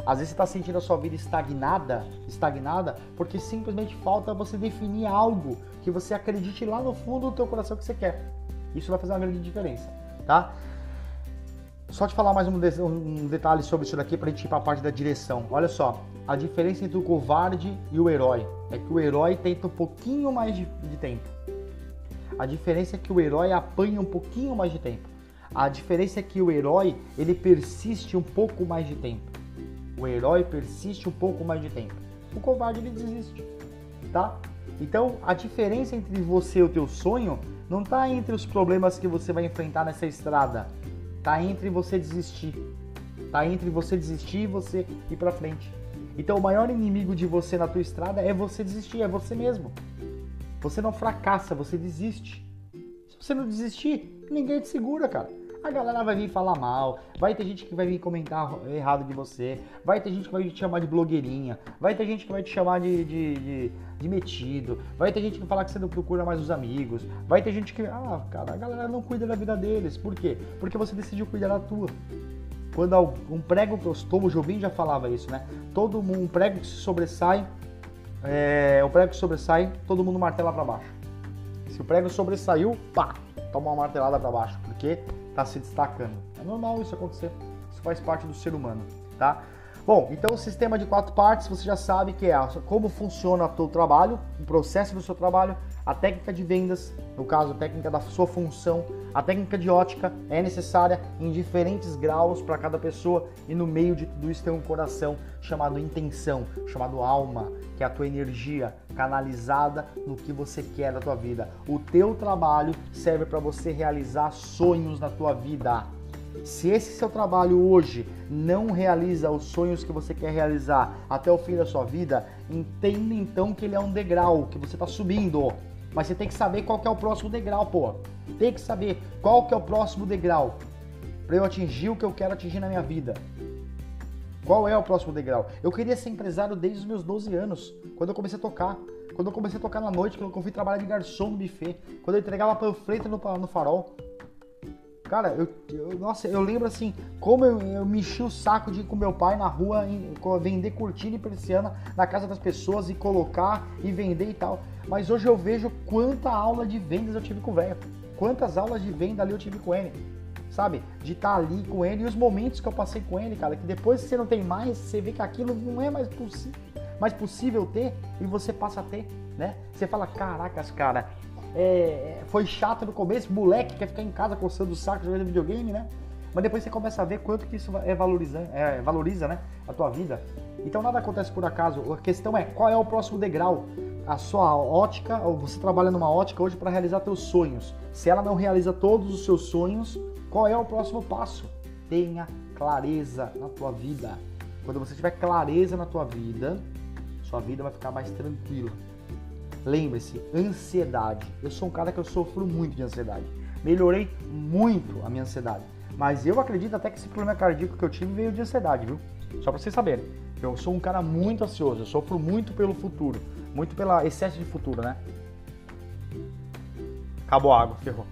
Às vezes você está sentindo a sua vida estagnada, estagnada, porque simplesmente falta você definir algo que você acredite lá no fundo do teu coração que você quer. Isso vai fazer uma grande diferença, tá? Só te falar mais um, de um detalhe sobre isso daqui para a gente ir para a parte da direção. Olha só, a diferença entre o covarde e o herói é que o herói tenta um pouquinho mais de, de tempo. A diferença é que o herói apanha um pouquinho mais de tempo. A diferença é que o herói ele persiste um pouco mais de tempo. O herói persiste um pouco mais de tempo. O covarde ele desiste, tá? Então a diferença entre você e o teu sonho não está entre os problemas que você vai enfrentar nessa estrada, tá entre você desistir, tá entre você desistir e você ir para frente. Então o maior inimigo de você na tua estrada é você desistir, é você mesmo. Você não fracassa, você desiste. Se você não desistir, ninguém te segura, cara. A galera vai vir falar mal, vai ter gente que vai vir comentar errado de você, vai ter gente que vai te chamar de blogueirinha, vai ter gente que vai te chamar de, de, de, de metido, vai ter gente que vai falar que você não procura mais os amigos, vai ter gente que. Ah, cara, a galera não cuida da vida deles. Por quê? Porque você decidiu cuidar da tua. Quando um prego que eu o Jobim já falava isso, né? Todo mundo, um prego que se sobressai, é, o prego sobressai, todo mundo martela para baixo. Se o prego sobressaiu, pá, toma uma martelada para baixo, porque está se destacando. É normal isso acontecer. Isso faz parte do ser humano, tá? Bom, então o sistema de quatro partes você já sabe que é como funciona o seu trabalho, o processo do seu trabalho, a técnica de vendas, no caso a técnica da sua função, a técnica de ótica é necessária em diferentes graus para cada pessoa e no meio de tudo isso tem um coração chamado intenção, chamado alma, que é a tua energia canalizada no que você quer da tua vida. O teu trabalho serve para você realizar sonhos na tua vida. Se esse seu trabalho hoje não realiza os sonhos que você quer realizar até o fim da sua vida, entenda então que ele é um degrau que você está subindo. Mas você tem que saber qual que é o próximo degrau, pô. Tem que saber qual que é o próximo degrau para eu atingir o que eu quero atingir na minha vida. Qual é o próximo degrau? Eu queria ser empresário desde os meus 12 anos, quando eu comecei a tocar. Quando eu comecei a tocar na noite, quando eu fui trabalhar de garçom no buffet, quando eu entregava panfleto no, no farol. Cara, eu, eu, nossa, eu lembro assim, como eu, eu me enchi o saco de ir com meu pai na rua, em, vender cortina e persiana na casa das pessoas e colocar e vender e tal. Mas hoje eu vejo quanta aula de vendas eu tive com o velho. Quantas aulas de venda ali eu tive com ele. Sabe? De estar tá ali com ele e os momentos que eu passei com ele, cara, que depois você não tem mais, você vê que aquilo não é mais possível mais possível ter e você passa a ter, né? Você fala, caracas, cara, é, foi chato no começo, moleque quer ficar em casa coçando o saco jogando videogame, né? Mas depois você começa a ver quanto que isso é valoriza, é, valoriza né, a tua vida. Então nada acontece por acaso. A questão é qual é o próximo degrau. A sua ótica, ou você trabalha numa ótica hoje para realizar teus sonhos. Se ela não realiza todos os seus sonhos, qual é o próximo passo? Tenha clareza na tua vida. Quando você tiver clareza na tua vida, sua vida vai ficar mais tranquila. Lembre-se, ansiedade. Eu sou um cara que eu sofro muito de ansiedade. Melhorei muito a minha ansiedade. Mas eu acredito até que esse problema cardíaco que eu tive veio de ansiedade, viu? Só para vocês saberem. Eu sou um cara muito ansioso, eu sofro muito pelo futuro, muito pelo excesso de futuro, né? Acabou a água, ferrou.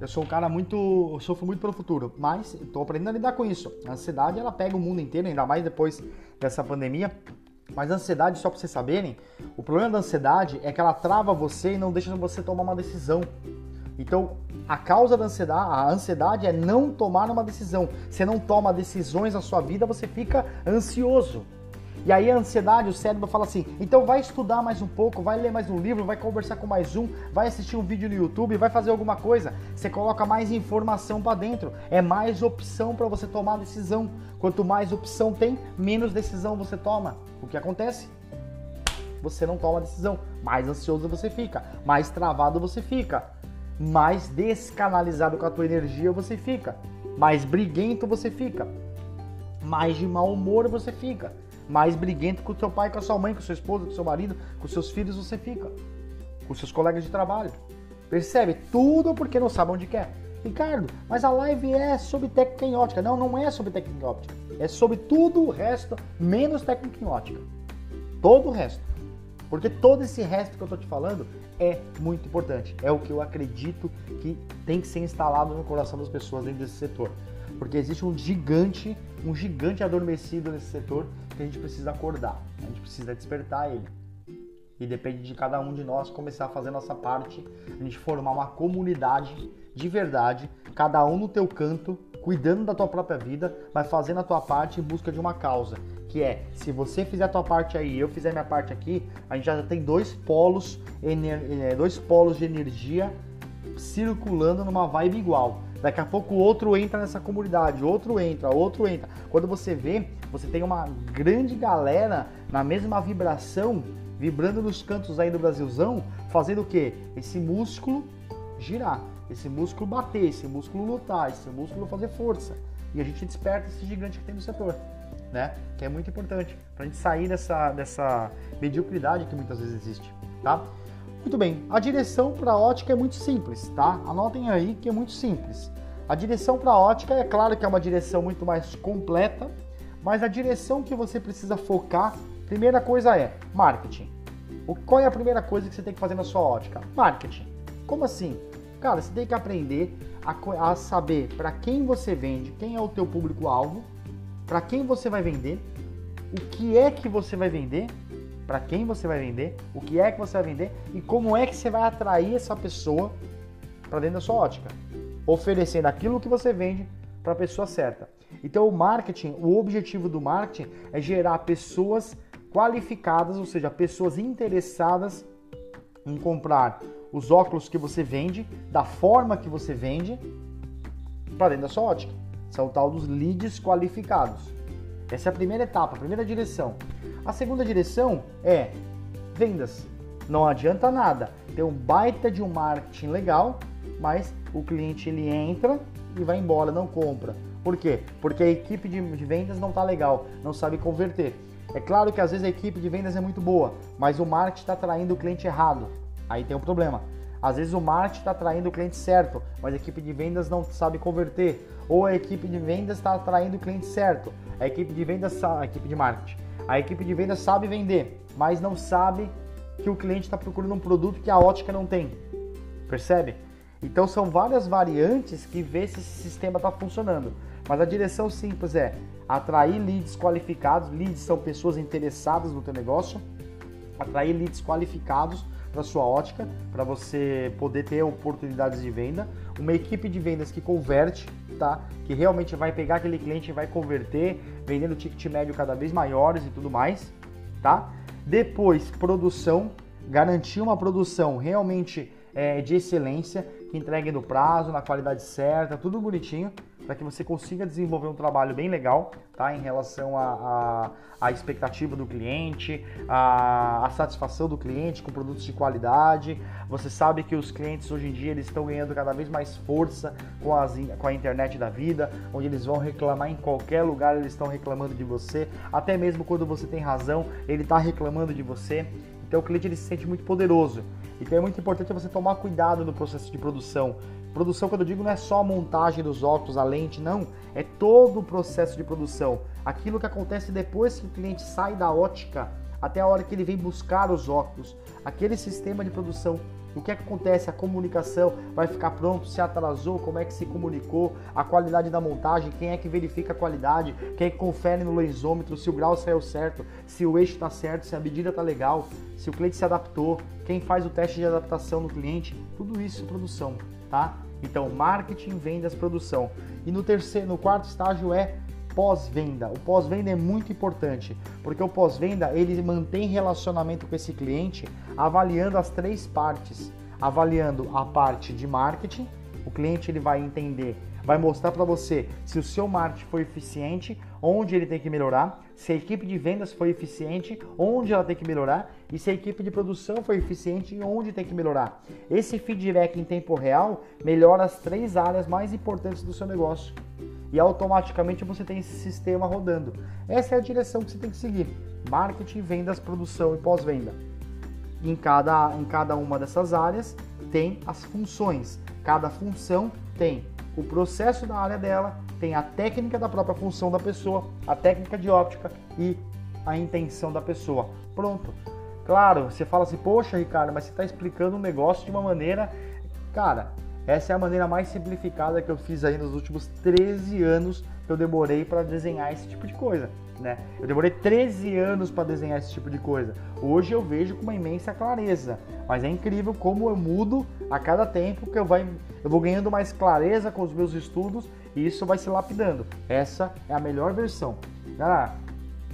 Eu sou um cara muito. Eu sofro muito pelo futuro, mas estou aprendendo a lidar com isso. A ansiedade ela pega o mundo inteiro, ainda mais depois dessa pandemia. Mas a ansiedade, só para vocês saberem, o problema da ansiedade é que ela trava você e não deixa você tomar uma decisão. Então, a causa da ansiedade, a ansiedade é não tomar uma decisão. Você não toma decisões na sua vida, você fica ansioso. E aí a ansiedade, o cérebro fala assim: então vai estudar mais um pouco, vai ler mais um livro, vai conversar com mais um, vai assistir um vídeo no YouTube, vai fazer alguma coisa. Você coloca mais informação para dentro, é mais opção para você tomar decisão. Quanto mais opção tem, menos decisão você toma. O que acontece? Você não toma decisão, mais ansioso você fica, mais travado você fica, mais descanalizado com a tua energia você fica, mais briguento você fica, mais de mau humor você fica mais briguento com o seu pai, com a sua mãe, com a sua esposa, com o seu marido, com seus filhos você fica. Com seus colegas de trabalho. Percebe? Tudo porque não sabe onde quer. Ricardo, mas a live é sobre técnica em ótica. Não, não é sobre técnica em ótica. É sobre tudo o resto, menos técnica em ótica. Todo o resto. Porque todo esse resto que eu estou te falando é muito importante. É o que eu acredito que tem que ser instalado no coração das pessoas dentro desse setor. Porque existe um gigante, um gigante adormecido nesse setor que a gente precisa acordar, a gente precisa despertar ele. E depende de cada um de nós começar a fazer nossa parte, a gente formar uma comunidade de verdade, cada um no teu canto, cuidando da tua própria vida, mas fazendo a tua parte em busca de uma causa, que é, se você fizer a tua parte aí, eu fizer a minha parte aqui, a gente já tem dois polos, é, dois polos de energia circulando numa vibe igual. Daqui a pouco outro entra nessa comunidade, outro entra, outro entra. Quando você vê, você tem uma grande galera na mesma vibração, vibrando nos cantos aí do Brasilzão, fazendo o quê? Esse músculo girar, esse músculo bater, esse músculo lutar, esse músculo fazer força. E a gente desperta esse gigante que tem no setor, né? Que é muito importante para a gente sair dessa, dessa mediocridade que muitas vezes existe, tá? Muito bem, a direção para a ótica é muito simples, tá? Anotem aí que é muito simples. A direção para ótica é claro que é uma direção muito mais completa, mas a direção que você precisa focar, primeira coisa é marketing. O, qual é a primeira coisa que você tem que fazer na sua ótica? Marketing. Como assim? Cara, você tem que aprender a, a saber para quem você vende, quem é o teu público-alvo, para quem você vai vender, o que é que você vai vender, para quem você vai vender, o que é que você vai vender e como é que você vai atrair essa pessoa para dentro da sua ótica, oferecendo aquilo que você vende para a pessoa certa. Então, o marketing, o objetivo do marketing é gerar pessoas qualificadas, ou seja, pessoas interessadas em comprar os óculos que você vende, da forma que você vende, para dentro da sua ótica. São o tal dos leads qualificados. Essa é a primeira etapa, a primeira direção. A segunda direção é vendas. Não adianta nada ter um baita de um marketing legal, mas o cliente ele entra e vai embora, não compra. Por quê? Porque a equipe de vendas não está legal, não sabe converter. É claro que às vezes a equipe de vendas é muito boa, mas o marketing está atraindo o cliente errado. Aí tem um problema. Às vezes o marketing está atraindo o cliente certo, mas a equipe de vendas não sabe converter. Ou a equipe de vendas está atraindo o cliente certo. A equipe de vendas, a equipe de marketing. A equipe de vendas sabe vender, mas não sabe que o cliente está procurando um produto que a ótica não tem. Percebe? Então são várias variantes que vê se esse sistema está funcionando. Mas a direção simples é atrair leads qualificados. Leads são pessoas interessadas no teu negócio. Atrair leads qualificados para sua ótica, para você poder ter oportunidades de venda, uma equipe de vendas que converte, tá? Que realmente vai pegar aquele cliente e vai converter, vendendo ticket médio cada vez maiores e tudo mais, tá? Depois, produção, garantir uma produção realmente é, de excelência, que entregue no prazo, na qualidade certa, tudo bonitinho, para que você consiga desenvolver um trabalho bem legal, tá? Em relação à a, a, a, expectativa do cliente, a satisfação do cliente com produtos de qualidade. Você sabe que os clientes hoje em dia eles estão ganhando cada vez mais força com, as, com a internet da vida, onde eles vão reclamar em qualquer lugar, eles estão reclamando de você, até mesmo quando você tem razão, ele está reclamando de você. Então o cliente ele se sente muito poderoso. Então é muito importante você tomar cuidado no processo de produção. Produção, quando eu digo, não é só a montagem dos óculos, a lente, não. É todo o processo de produção. Aquilo que acontece depois que o cliente sai da ótica até a hora que ele vem buscar os óculos. Aquele sistema de produção. O que é que acontece? A comunicação vai ficar pronto? Se atrasou? Como é que se comunicou? A qualidade da montagem? Quem é que verifica a qualidade? Quem é que confere no lensômetro se o grau saiu certo? Se o eixo está certo? Se a medida está legal? Se o cliente se adaptou? Quem faz o teste de adaptação no cliente? Tudo isso é produção, tá? Então, marketing, vendas, produção. E no terceiro, no quarto estágio é pós-venda. O pós-venda é muito importante, porque o pós-venda ele mantém relacionamento com esse cliente, avaliando as três partes, avaliando a parte de marketing, o cliente ele vai entender, vai mostrar para você se o seu marketing foi eficiente, onde ele tem que melhorar, se a equipe de vendas foi eficiente, onde ela tem que melhorar e se a equipe de produção foi eficiente e onde tem que melhorar. Esse feedback em tempo real melhora as três áreas mais importantes do seu negócio e automaticamente você tem esse sistema rodando. Essa é a direção que você tem que seguir: marketing, vendas, produção e pós-venda. Em cada, em cada uma dessas áreas tem as funções. Cada função tem o processo da área dela, tem a técnica da própria função da pessoa, a técnica de óptica e a intenção da pessoa. Pronto. Claro, você fala assim, poxa, Ricardo, mas você está explicando um negócio de uma maneira. Cara, essa é a maneira mais simplificada que eu fiz aí nos últimos 13 anos que eu demorei para desenhar esse tipo de coisa. Né? Eu demorei 13 anos para desenhar esse tipo de coisa. Hoje eu vejo com uma imensa clareza, mas é incrível como eu mudo a cada tempo que eu, vai, eu vou ganhando mais clareza com os meus estudos e isso vai se lapidando. Essa é a melhor versão. Galera,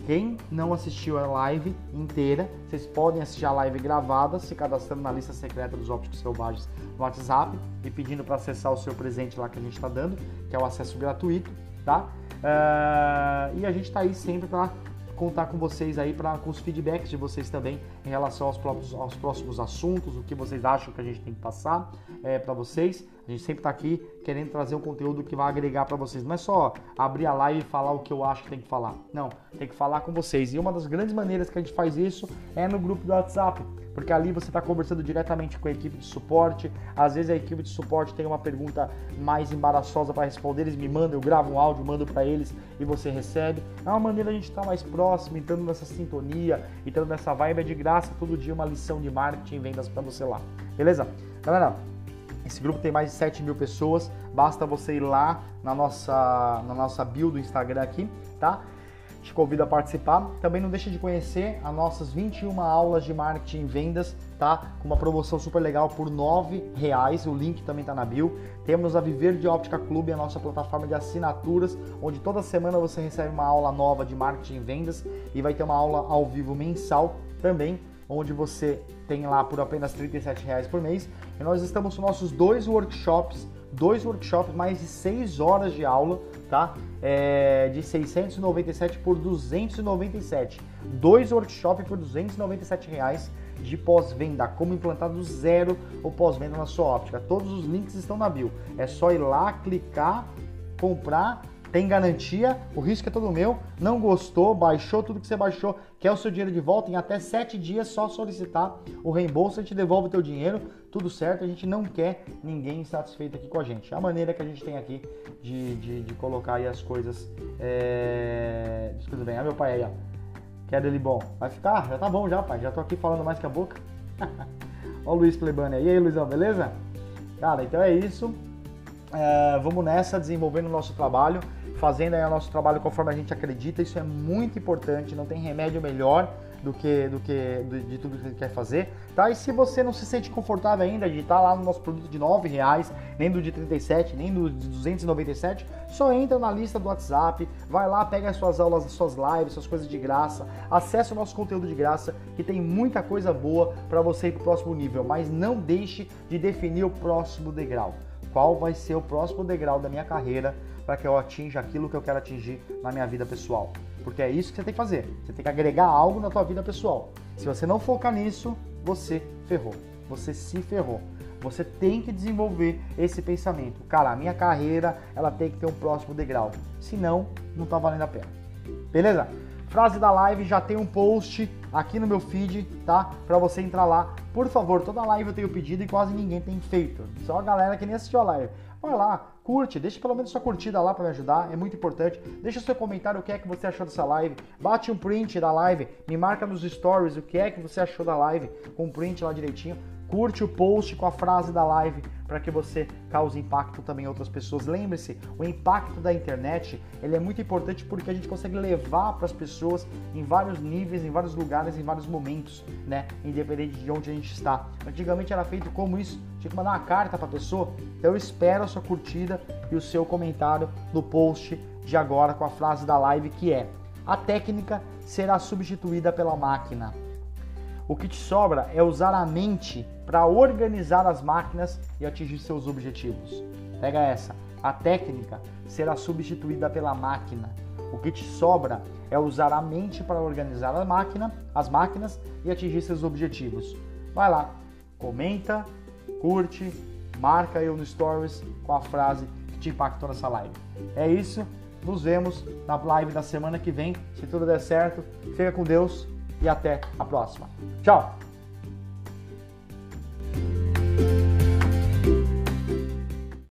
quem não assistiu a live inteira, vocês podem assistir a live gravada se cadastrando na lista secreta dos ópticos selvagens no WhatsApp e pedindo para acessar o seu presente lá que a gente está dando, que é o acesso gratuito, tá? Uh, e a gente está aí sempre para contar com vocês aí para com os feedbacks de vocês também em relação aos, próprios, aos próximos assuntos, o que vocês acham que a gente tem que passar é, para vocês. A gente sempre está aqui querendo trazer um conteúdo que vai agregar para vocês. Não é só abrir a live e falar o que eu acho que tem que falar. Não, tem que falar com vocês. E uma das grandes maneiras que a gente faz isso é no grupo do WhatsApp porque ali você está conversando diretamente com a equipe de suporte. Às vezes a equipe de suporte tem uma pergunta mais embaraçosa para responder, eles me mandam, eu gravo um áudio, mando para eles e você recebe. É uma maneira a gente estar tá mais próximo, entrando nessa sintonia, entrando nessa vibe é de graça, todo dia uma lição de marketing e vendas para você lá. Beleza? Galera, esse grupo tem mais de 7 mil pessoas, basta você ir lá na nossa, na nossa bio do Instagram aqui, tá? te convido a participar. Também não deixe de conhecer as nossas 21 aulas de marketing e vendas, tá? Com uma promoção super legal por R$ reais. O link também está na bio. Temos a Viver de Óptica Clube, a nossa plataforma de assinaturas, onde toda semana você recebe uma aula nova de marketing e vendas e vai ter uma aula ao vivo mensal também, onde você tem lá por apenas R$ reais por mês. E nós estamos com nossos dois workshops dois workshops, mais de 6 horas de aula, tá? É, de 697 por 297. Dois workshops por 297 reais de pós-venda, como implantar do zero o pós-venda na sua óptica. Todos os links estão na bio. É só ir lá, clicar, comprar tem garantia, o risco é todo meu. Não gostou, baixou tudo que você baixou, quer o seu dinheiro de volta, em até 7 dias só solicitar o reembolso, a gente devolve o teu dinheiro, tudo certo, a gente não quer ninguém insatisfeito aqui com a gente. A maneira que a gente tem aqui de, de, de colocar aí as coisas. É... Bem, ah, meu pai aí, ó. Quer dele bom. Vai ficar? Já tá bom já, pai. Já tô aqui falando mais que a boca. Ó o Luiz Plebani aí. E aí, Luizão, beleza? Cara, então é isso. É, vamos nessa, desenvolvendo o nosso trabalho fazendo aí o nosso trabalho conforme a gente acredita, isso é muito importante, não tem remédio melhor do que, do que de, de tudo que gente quer fazer, tá? E se você não se sente confortável ainda de estar lá no nosso produto de R$ reais, nem do de 37, nem do de 297, só entra na lista do WhatsApp, vai lá, pega as suas aulas, as suas lives, suas coisas de graça, acessa o nosso conteúdo de graça, que tem muita coisa boa para você ir para o próximo nível, mas não deixe de definir o próximo degrau. Qual vai ser o próximo degrau da minha carreira para que eu atinja aquilo que eu quero atingir na minha vida pessoal. Porque é isso que você tem que fazer. Você tem que agregar algo na tua vida pessoal. Se você não focar nisso, você ferrou. Você se ferrou. Você tem que desenvolver esse pensamento. Cara, a minha carreira, ela tem que ter um próximo degrau. Senão, não tá valendo a pena. Beleza? Frase da live já tem um post aqui no meu feed, tá? Para você entrar lá. Por favor, toda live eu tenho pedido e quase ninguém tem feito. Só a galera que nem assistiu a live. Vai lá, curte, deixa pelo menos sua curtida lá para me ajudar, é muito importante. Deixa seu comentário o que é que você achou dessa live. Bate um print da live, me marca nos stories o que é que você achou da live, com um print lá direitinho curte o post com a frase da live para que você cause impacto também em outras pessoas. Lembre-se, o impacto da internet ele é muito importante porque a gente consegue levar para as pessoas em vários níveis, em vários lugares, em vários momentos, né? Independente de onde a gente está. Antigamente era feito como isso, tinha que mandar uma carta para a pessoa. Então eu espero a sua curtida e o seu comentário no post de agora com a frase da live que é: a técnica será substituída pela máquina. O que te sobra é usar a mente para organizar as máquinas e atingir seus objetivos. Pega essa. A técnica será substituída pela máquina. O que te sobra é usar a mente para organizar a máquina, as máquinas e atingir seus objetivos. Vai lá, comenta, curte, marca eu no stories com a frase que te impactou nessa live. É isso. Nos vemos na live da semana que vem. Se tudo der certo, fica com Deus e até a próxima. Tchau!